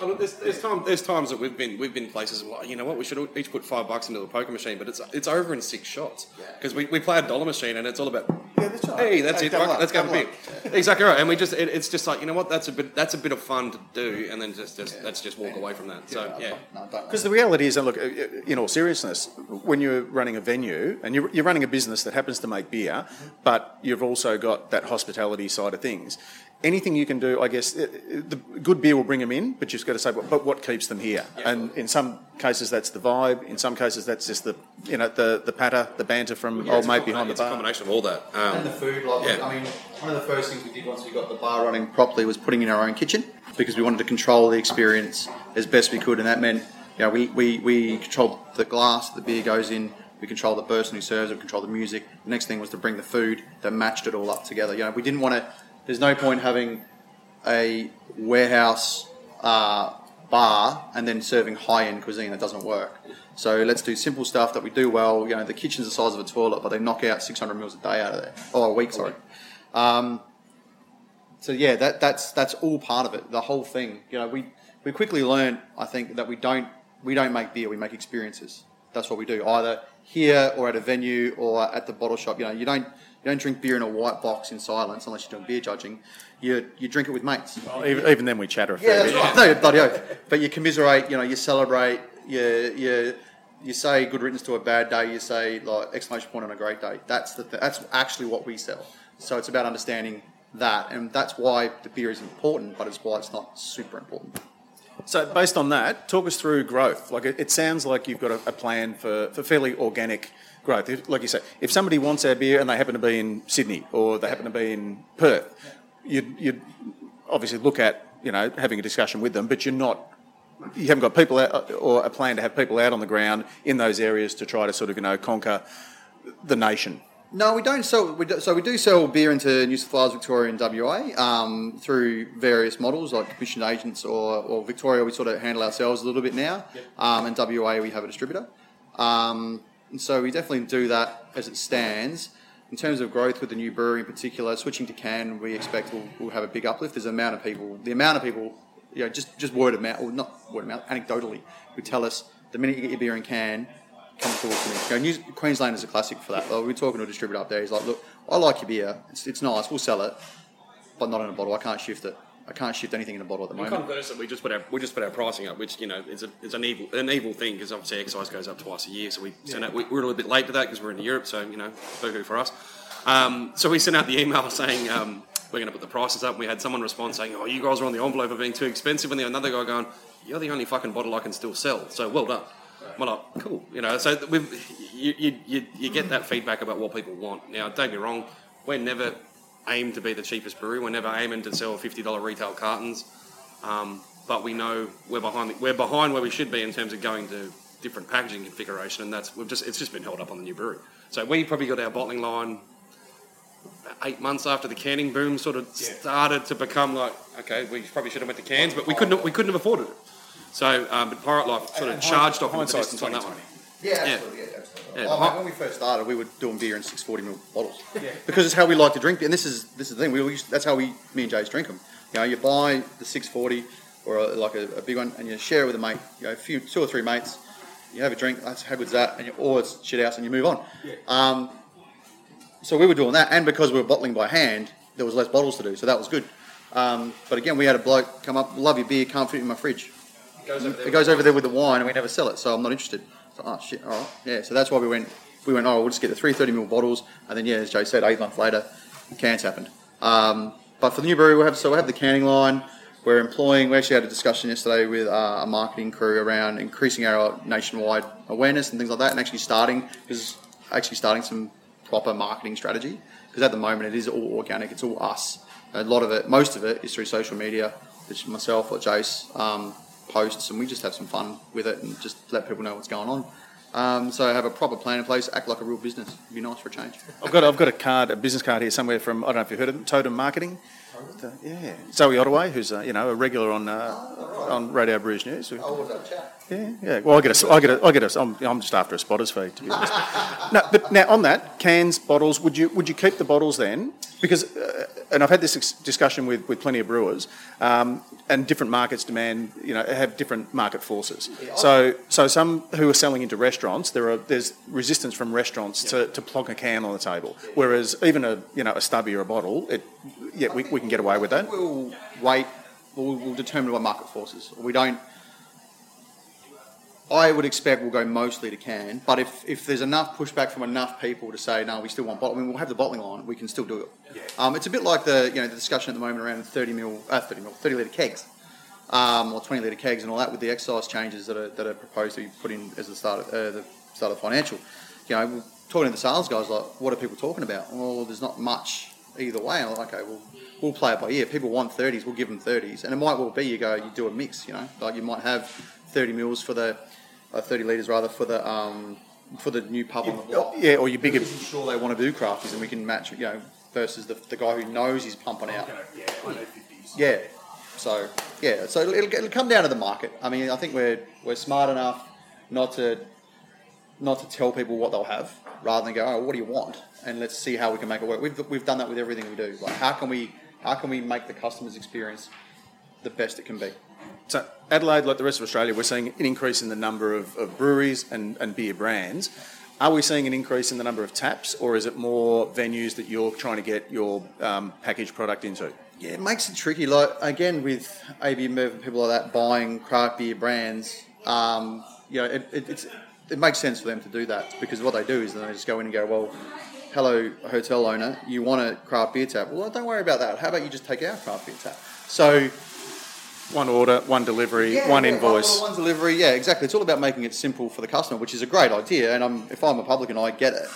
Oh, look, there's, there's, time, there's times that we've been we've been places like you know what we should each put five bucks into the poker machine, but it's it's over in six shots. Because we, we play a dollar machine and it's all about Yeah, that's right. hey that's Hey, it double right, up, let's go have a beer. exactly right and we just it, it's just like you know what that's a bit that's a bit of fun to do and then just, just let's just walk away from that so yeah No, don't. Because the reality is, and look, uh, in all seriousness, when you're running a venue and you're, you're running a business that happens to make beer, but you've also got that hospitality side of things, anything you can do, I guess, uh, the good beer will bring them in, but you've got to say, but what keeps them here? And in some cases, that's the vibe. In some cases, that's just the, you know, the, the patter, the banter from old mate behind the bar. it's a bar. combination of all that And um, the food, like, Yeah. I mean, one of the first things we did once we got the bar running properly was putting in our own kitchen because we wanted to control the experience as best we could, and that meant, you know, we, we, we controlled the glass that the beer goes in, we control the person who serves it, we control the music. The next thing was to bring the food that matched it all up together. You know, we didn't want to, there's no point having a warehouse uh, bar and then serving high end cuisine. That doesn't work. So let's do simple stuff that we do well. You know, the kitchen's the size of a toilet, but they knock out 600 meals a day out of there. Oh, a week, sorry. Um, so yeah, that, that's that's all part of it. The whole thing. You know, we we quickly learned, I think, that we don't we don't make beer. We make experiences. That's what we do, either here or at a venue or at the bottle shop. You know, you don't you don't drink beer in a white box in silence unless you're doing beer judging. You you drink it with mates. Even, even then, we chatter a Yeah, fair that's bit. right. No, bloody oath. But you commiserate, you know, you celebrate, you you you say good riddance to a bad day, you say like exclamation point on a great day. That's the th- that's actually what we sell. So it's about understanding that, and that's why the beer is important, but it's why it's not super important. So, based on that, talk us through growth. Like, it, it sounds like you've got a, a plan for, for fairly organic growth. Like you say, if somebody wants our beer and they happen to be in Sydney or they happen to be in Perth, you'd, you'd obviously look at you know having a discussion with them, but you're not. You haven't got people out, or a plan to have people out on the ground in those areas to try to sort of you know conquer the nation. No, we don't sell. We do, so we do sell beer into New South Wales, Victoria, and WA um, through various models like commissioned agents or, or Victoria. We sort of handle ourselves a little bit now, um, and WA we have a distributor. Um, and so we definitely do that as it stands. In terms of growth with the new brewery in particular, switching to can, we expect will will have a big uplift. There's the amount of people, the amount of people, you know, just just word of mouth, or not word of mouth, anecdotally, who tell us the minute you get your beer in can, come talk to me. You know, New, Queensland is a classic for that. Like, we we're talking to a distributor up there. He's like, look, I like your beer. It's, it's nice. We'll sell it, but not in a bottle. I can't shift it. I can't shift anything in a bottle at the moment. Conversely, we just put our we just put our pricing up, which you know is a, is an evil an evil thing because obviously excise goes up twice a year. So we sent out, we, we're a little bit late to that because we're in Europe. So you know, boo for us. Um, so we sent out the email saying um, we're going to put the prices up. And we had someone respond saying, "Oh, you guys are on the envelope of being too expensive," and then another guy going, "You're the only fucking bottle I can still sell." So well done. We're like, cool, you know. So we've, you, you, you, you get that feedback about what people want. Now, don't get me wrong, we're never aimed to be the cheapest brewery. We're never aiming to sell fifty dollar retail cartons, um, but we know we're behind. We're behind where we should be in terms of going to different packaging configuration, and that's we've just it's just been held up on the new brewery. So we probably got our bottling line eight months after the canning boom sort of started to become like okay, we probably should have went to cans, but we couldn't we couldn't have afforded it. So, um, but Pirate Life sort of And charged off the hindsight's distance on that one. Yeah, Yeah. absolutely. Yeah, absolutely. Yeah, Oh, hot- mate, when we first started, we were doing beer in 640 ml bottles because it's how we like to drink. beer. And this is this is the thing. We used, that's how we me and Jace drink them. You know, you buy the 640 or a, like a, a big one, and you share it with a mate. You know, a few two or three mates. You have a drink. That's how good's that? And you, or it's shit house, and you move on. Um, so we were doing that, and because we were bottling by hand, there was less bottles to do, so that was good. Um, but again, we had a bloke come up, love your beer, can't fit in my fridge. It goes over there with the wine, and we never sell it, so I'm not interested. Oh shit, all right, yeah. So that's why we went. We went. Oh, we'll just get the 330 ml bottles, and then yeah, as Jay said, eight months later, cans happened. Um, but for the new brewery, we have so we have the canning line. We're employing. We actually had a discussion yesterday with uh, a marketing crew around increasing our nationwide awareness and things like that, and actually starting is actually starting some proper marketing strategy because at the moment it is all organic. It's all us. A lot of it, most of it, is through social media. It's myself or Jace um, posts, and we just have some fun with it and just let people know what's going on. Um, so have a proper plan in place, act like a real business. It'd be nice for a change. I've got I've got a card, a business card here somewhere from I don't know if you've heard of them, Totem Marketing. The- yeah, Zoe Ottaway, who's uh, you know a regular on uh, on Radio Brews News. Oh, Yeah, yeah. Well, I get a, I get a, I get a. I'm, I'm just after a spotter's fee, to be honest. no, but now on that, cans, bottles. Would you would you keep the bottles then? Because, uh, and I've had this ex- discussion with, with plenty of brewers, um, and different markets demand, you know, have different market forces. So, so some who are selling into restaurants, there are there's resistance from restaurants to, to plonk a can on the table. Whereas even a you know a stubby or a bottle, it, yeah, we, we can get away with that. We'll wait. We'll, we'll determine what market forces. We don't. I would expect we'll go mostly to can, but if, if there's enough pushback from enough people to say no, we still want bottle. I mean, we'll have the bottling line. We can still do it. Um, it's a bit like the you know the discussion at the moment around 30 mil, uh, 30 mil, 30 litre kegs, um, or 20 litre kegs and all that with the excise changes that are, that are proposed to be put in as the start of, uh, the start of financial. You know, we're talking to the sales guys like, what are people talking about? Well, there's not much either way. I'm like, okay, well, we'll play it by ear. People want 30s, we'll give them 30s, and it might well be you go, you do a mix. You know, like you might have 30 mils for the, uh, 30 litres rather for the um, for the new pub on the block. Yeah, or your bigger. I'm sure they want to do crafties, and we can match, you know, versus the, the guy who knows he's pumping out. Yeah, I know 50s. Yeah. So yeah, so it'll, it'll come down to the market. I mean, I think we're we're smart enough not to not to tell people what they'll have, rather than go, oh, what do you want, and let's see how we can make it work. We've we've done that with everything we do. Like, how can we how can we make the customer's experience the best it can be? So Adelaide, like the rest of Australia, we're seeing an increase in the number of, of breweries and, and beer brands. Are we seeing an increase in the number of taps, or is it more venues that you're trying to get your um, packaged product into? Yeah, it makes it tricky. Like again, with AB InBev and people like that buying craft beer brands, um, you know, it, it, it makes sense for them to do that because what they do is they just go in and go, well, hello, hotel owner, you want a craft beer tap? Well, don't worry about that. How about you just take our craft beer tap? So One order, one delivery, yeah, one yeah, invoice. one, one delivery. Yeah, exactly. It's all about making it simple for the customer, which is a great idea. And I'm, if I'm a publican, I get it.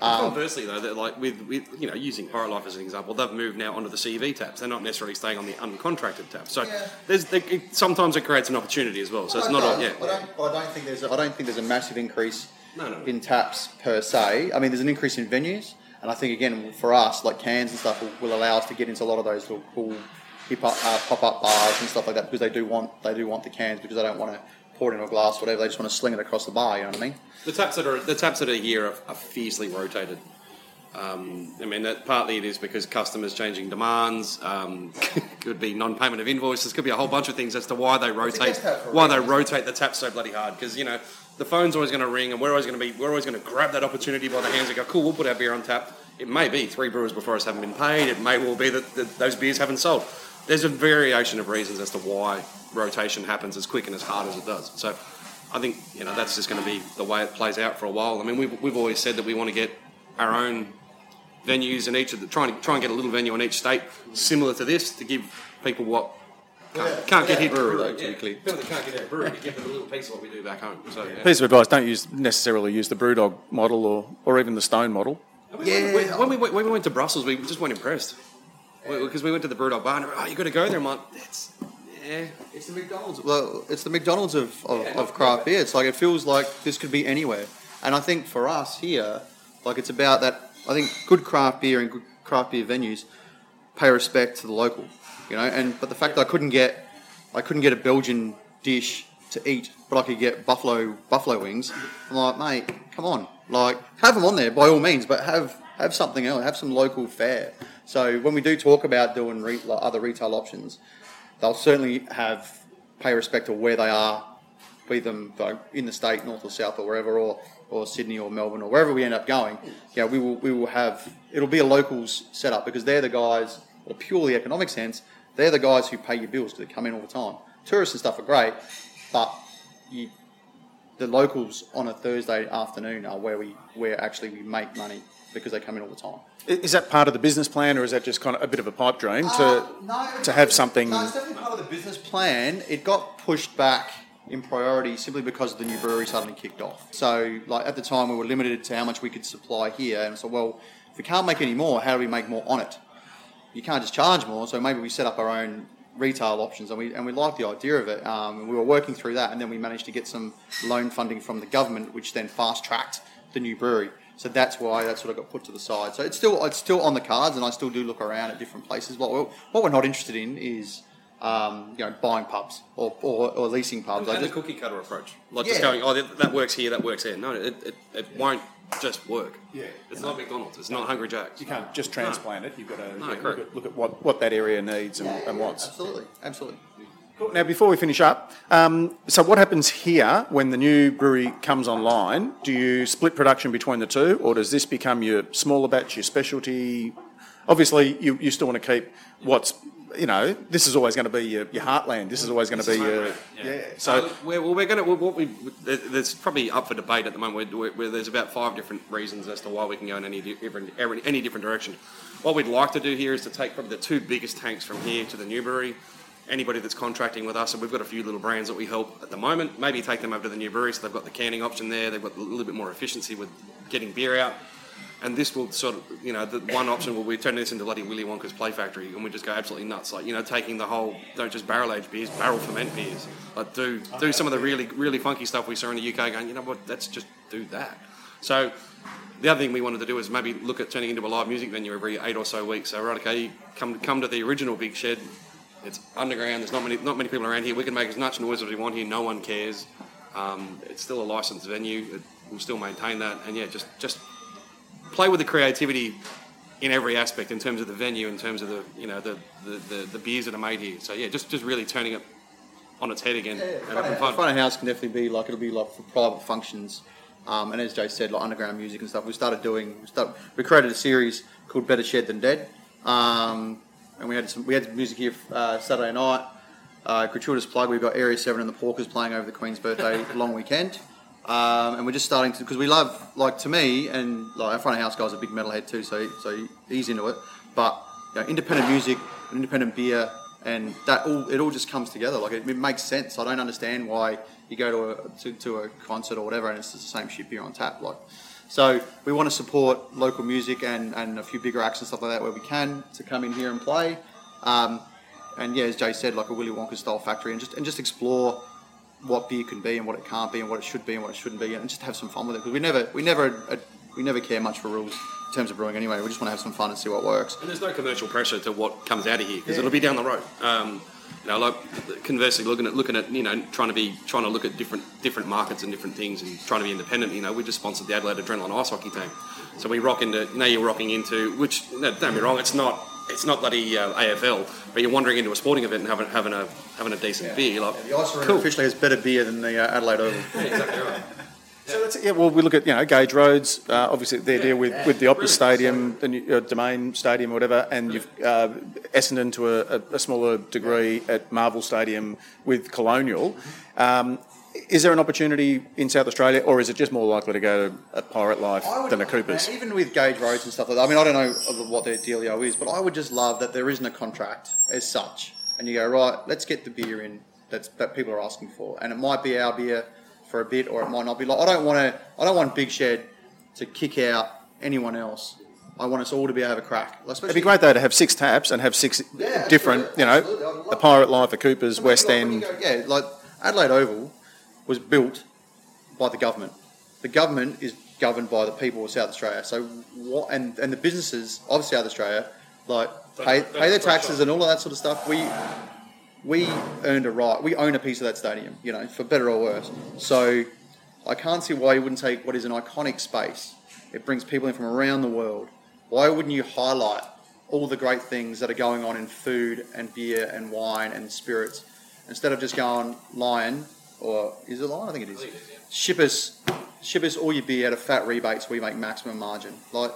Um, conversely, though, that like with, with you know using Pirate Life as an example, they've moved now onto the CUB taps. They're not necessarily staying on the uncontracted taps. So Yeah. there's there, it, sometimes it creates an opportunity as well. So it's not all, yeah. I don't, I don't think there's. A, I don't think there's a massive increase No, no, no. in taps per se. I mean, there's an increase in venues, and I think again for us, like cans and stuff, will, will allow us to get into a lot of those little cool hip up, uh, pop up bars and stuff like that because they do want they do want the cans because they don't want to pour it in a glass, whatever. They just want to sling it across the bar. You know what I mean? The taps that are the taps that are here are, are fiercely rotated. Um, I mean, that partly it is because customers changing demands. Um, could be non-payment of invoices. Could be a whole bunch of things as to why they rotate guest tap for a why they rotate the tap so bloody hard. Because you know the phone's always going to ring, and we're always going to be we're always going to grab that opportunity by the hands and go, "Cool, we'll put our beer on tap." It may be three brewers before us haven't been paid. It may well be that, that those beers haven't sold. There's a variation of reasons as to why rotation happens as quick and as hard as it does. So. I think you know that's just going to be the way it plays out for a while. I mean, we've, we've always said that we want to get our own venues in each of the trying to try and get a little venue in each state similar to this to give people what can't, can't get here brewery, though, yeah, to be clear. people that can't get their brewery to give them a little piece of what we do back home. So yeah. Piece of advice: don't use necessarily use the BrewDog model or, or even the Stone model. Yeah. When, when we when we went to Brussels, we just weren't impressed because we went to the Brewdog bar and oh, you got to go there. I'm like, it's yeah. It's the McDonald's. Well, it's the McDonald's of, of, of craft beer. It's like it feels like this could be anywhere. And I think for us here, like it's about that. I think good craft beer and good craft beer venues pay respect to the local, you know. And but the fact that I couldn't get, I couldn't get a Belgian dish to eat, but I could get buffalo buffalo wings. I'm like, mate, come on, like have them on there by all means, but have have something else, have some local fare. So when we do talk about doing re- other retail options, they'll certainly have pay respect to where they are, be them in the state, north or south or wherever, or or Sydney or Melbourne or wherever we end up going. Yeah, we will we will have it'll be a locals setup because they're the guys, in a purely economic sense, they're the guys who pay your bills because they come in all the time. Tourists and stuff are great, but you, the locals on a Thursday afternoon are where we where actually we make money because they come in all the time. Is that part of the business plan, or is that just kind of a bit of a pipe dream to Uh, no, to have something? No, it's definitely part of the business plan. It got pushed back in priority simply because the new brewery suddenly kicked off. So, like at the time, we were limited to how much we could supply here, and so well, if we can't make any more, how do we make more on it? You can't just charge more, so maybe we set up our own retail options, and we and we liked the idea of it. Um, and we were working through that, and then we managed to get some loan funding from the government, which then fast tracked the new brewery. So that's why that sort of got put to the side. So it's still it's still on the cards, and I still do look around at different places. What we're, what we're not interested in is um, you know buying pubs or, or, or leasing pubs. I And the cookie cutter approach, like just going, oh, that, that works here, that works there. No, it, it, it won't just work. Yeah. it's not McDonald's. It's not Hungry Jack's. You can't just transplant it. You've got to No, look, at, look at what, what that area needs and, and wants. absolutely, absolutely. Now, before we finish up, um, so what happens here when the new brewery comes online? Do you split production between the two, or does this become your smaller batch, your specialty? Obviously, you, you still want to keep what's, you know, this is always going to be your, your heartland. This is always going to be your. Yeah. So, So we're, well, we're going to what we there's probably up for debate at the moment. Where, where there's about five different reasons as to why we can go in any different every- any different direction. What we'd like to do here is to take probably the two biggest tanks from here to the Newbury. Anybody that's contracting with us, and we've got a few little brands that we help at the moment. Maybe take them over to the new brewery, so they've got the canning option there. They've got a little bit more efficiency with getting beer out. And this will sort of, you know, the one option will be turning this into bloody Willy Wonka's Play Factory, and we just go absolutely nuts. Like, you know, taking the whole, don't just barrel age beers, barrel ferment beers. Like, do do some of the really really funky stuff we saw in the UK. Going, you know what? Let's just do that. So, the other thing we wanted to do is maybe look at turning into a live music venue every eight or so weeks. So, right, okay, come come to the original big shed. It's underground. There's not many not many people around here. We can make as much noise as we want here. No one cares. Um, it's still a licensed venue. It, we'll still maintain that. And yeah, just just play with the creativity in every aspect in terms of the venue, in terms of the you know the, the, the, the beers that are made here. So yeah, just just really turning it on its head again and having The fun. front of house can definitely be like it'll be like for private functions, um, and as Jay said, like underground music and stuff. We started doing. We, start, we created a series called Better Shed Than Dead, um, and we had some. We had music here uh, Saturday night. Uh, gratuitous plug. We've got Area Seven and the Porkers playing over the Queen's birthday long weekend. Um, and we're just starting to because we love like to me and like our front of house guy's a big metalhead too, so so he's into it. But you know, independent music, and independent beer, and that all it all just comes together. Like it, it makes sense. I don't understand why you go to a to, to a concert or whatever and it's the same shit beer on tap. Like so, we want to support local music and and a few bigger acts and stuff like that where we can to come in here and play. Um, and yeah, as Jay said, like a Willy Wonka style factory, and just and just explore what beer can be and what it can't be and what it should be and what it shouldn't be, and just have some fun with it. Because we never, we never, uh, we never care much for rules in terms of brewing anyway. We just want to have some fun and see what works. And there's no commercial pressure to what comes out of here because it'll be down the road. Um, you know, like conversely, looking at looking at you know trying to be trying to look at different different markets and different things and trying to be independent. You know, we just sponsored the Adelaide Adrenaline ice hockey team, so we rock into now you're rocking into which no, don't be wrong, it's not it's not bloody uh, AFL, but you're wandering into a sporting event and having having a having a decent beer. You're like, The ice cool. officially has better beer than the uh, Adelaide Oval. Yeah, exactly right. So. Yeah, well, we look at you know Gage Roads, uh, obviously their deal with, with the Optus Stadium, the new, uh, Domain Stadium, or whatever, and you've uh, Essendon to a, a, a smaller degree at Marvel Stadium with Colonial. Um, Is there an opportunity in South Australia, or is it just more likely to go to a Pirate Life than a Cooper's? Even with Gage Roads and stuff like that. I mean, I don't know what their dealio is, but I would just love that there isn't a contract as such. And you go, right, let's get the beer in that's, that people are asking for. And it might be our beer for a bit, or it might not be. Like, I don't want to. I don't want Big Shed to kick out anyone else. I want us all to be able to have a crack. It'd be great though to have six taps and have six Yeah, different, you know, the I'd love a Pirate Life, a Cooper's, West When you End. go- yeah, like Adelaide Oval was built by the government. The government is governed by the people of South Australia. So what? And and the businesses of South Australia, like pay pay their taxes and all of that sort of stuff. We we earned a right. We own a piece of that stadium. You know, for better or worse. So I can't see why you wouldn't take what is an iconic space. It brings people in from around the world. Why wouldn't you highlight all the great things that are going on in food and beer and wine and spirits instead of just going Lion or is it Lion? I think it is. Ship us, ship us all your beer at a fat rebates. We make maximum margin. Like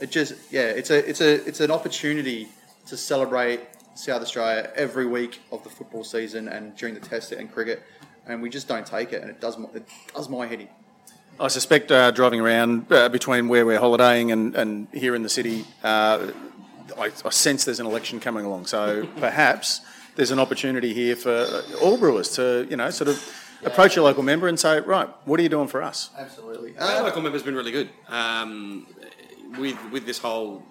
it just yeah, it's a it's a it's an opportunity to celebrate South Australia every week of the football season and during the test and cricket, and we just don't take it, and it does my- it does my head in. I suspect uh, driving around uh, between where we're holidaying and, and here in the city, uh, I, I sense there's an election coming along. So perhaps there's an opportunity here for all brewers to, you know, sort of approach your local member and say, right, what are you doing for us? Absolutely. Our local member's been really good um, with with this whole.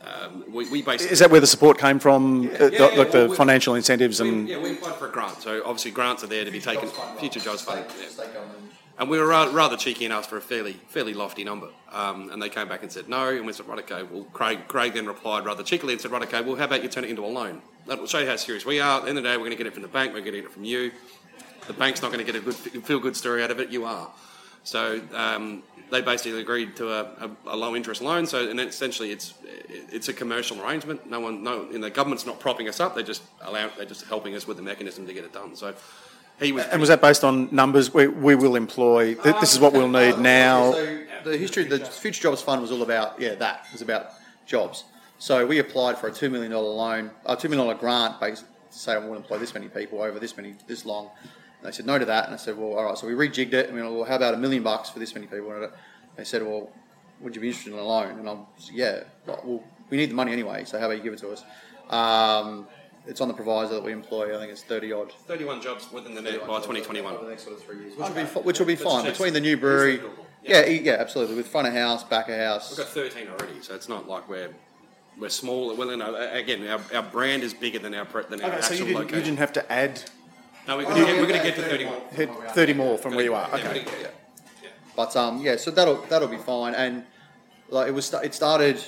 Um, we, we basically Is that where the support came from, uh, Yeah, yeah, like the well, we- financial incentives we, and yeah, we applied for a grant, so obviously grants are there to be taken. Future jobs fund, yeah. and we were rather, rather cheeky and asked for a fairly fairly lofty number, um, and they came back and said no, and we said right, okay. Well, Craig Craig then replied rather cheekily and said right, okay. Well, how about you turn it into a loan? That will show you how serious we are. At the end of the day, we're going to get it from the bank. We're going to get it from you. The bank's not going to get a good feel good story out of it. You are. So um, they basically agreed to a, a, a low interest loan. So and essentially, it's it's a commercial arrangement. No one, no, and the government's not propping us up. They just allow, they're just helping us with the mechanism to get it done. So he was. and was that based on numbers? We, we will employ. th- This is what we'll need now. So the history, the Future Jobs Fund was all about yeah that it was about jobs. So we applied for a two million dollar loan, a two million dollar grant, based to say I want to employ this many people over this many this long. And they said no to that, and I said, well, all right. So we rejigged it. And I mean, well, how about a million bucks for this many people? And they said, well, would you be interested in a loan? And I'm yeah, well, we need the money anyway. So how about you give it to us? Um, it's on the proviso that we employ. I think it's thirty odd 31 jobs within the net by 2021. over the next sort of three years, which will be fi- which will be fine between the new brewery. Yeah, e- yeah, absolutely. With front of house, back of house. We've got 13 already, so it's not like we're we're small. Well, you know, again, our, our brand is bigger than our pre- than our Okay, so actual you didn't, you didn't have to add no, we're going to get, we're going to get to 31. hit 30 more from where you are. Okay. gonna- yeah. But um, yeah, so that'll that'll be fine. And like it was, it started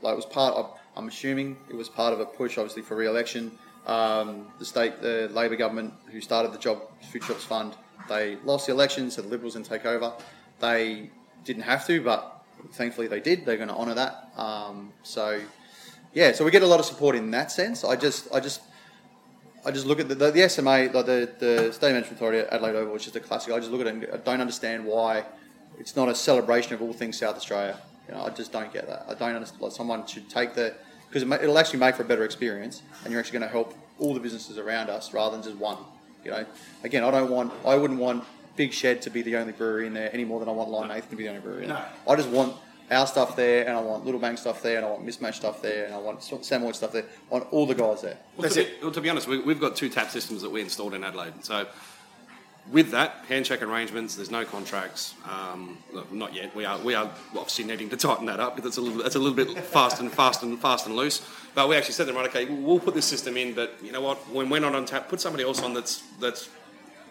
like it was part. of I'm assuming it was part of a push, obviously for re-election. Um, the state, the Labor government, who started the Job Future Jobs Fund, they lost the election, so the Liberals didn't take over. They didn't have to, but thankfully they did. They're going to honour that. Um, so yeah, so we get a lot of support in that sense. I just, I just. I just look at the, the, the SMA, like the, the State Management Authority at Adelaide Oval, which is the classic. I just look at it and I don't understand why it's not a celebration of all things South Australia. You know, I just don't get that. I don't understand. Like someone should take the because it it'll actually make for a better experience, and you're actually going to help all the businesses around us rather than just one. You know, again, I don't want, I wouldn't want Big Shed to be the only brewery in there any more than I want Lion Nathan to be the only brewery in there. I just want our stuff there, and I want Little Bang stuff there, and I want Mismatch stuff there, and I want Samoy stuff there. I want all the guys there. Well, to, be, well, to be honest, we, we've got two tap systems that we installed in Adelaide. So, with that, handshake arrangements, there's no contracts. Um, not yet. We are we are obviously needing to tighten that up because it's a little it's a little bit fast and fast and fast and loose. But we actually said to them, right, okay, we'll put this system in, but you know what? When we're not on tap, put somebody else on that's that's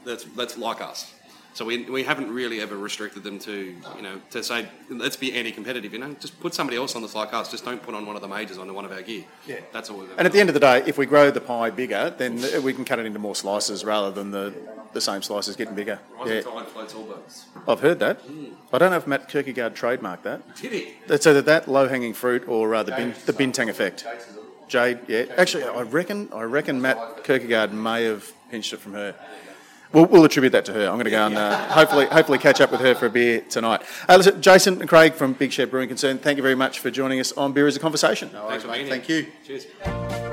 that's that's like us. So we, we haven't really ever restricted them to you know to say let's be anti-competitive. You know, just put somebody else on that's like us. Just don't put on one of the majors on one of our gear. Yeah. that's all. We've And at the end of the day, if we grow the pie bigger, then we can cut it into more slices rather than the, the same slices getting bigger. Rising Yeah, tide floats all boats. I've heard that. I don't know if Matt Kirkegaard trademarked that. Did he? That's either that low hanging fruit or uh, the bin, the bintang effect. Jade, yeah. Actually, I reckon I reckon Matt Kirkegaard may have pinched it from her. We'll, we'll attribute that to her. I'm going to go and uh, hopefully hopefully catch up with her for a beer tonight. Uh, listen, Jason and Craig from Big Shed Brewing Concern, thank you very much for joining us on Beer as a Conversation. Thanks for being Thank you. Cheers.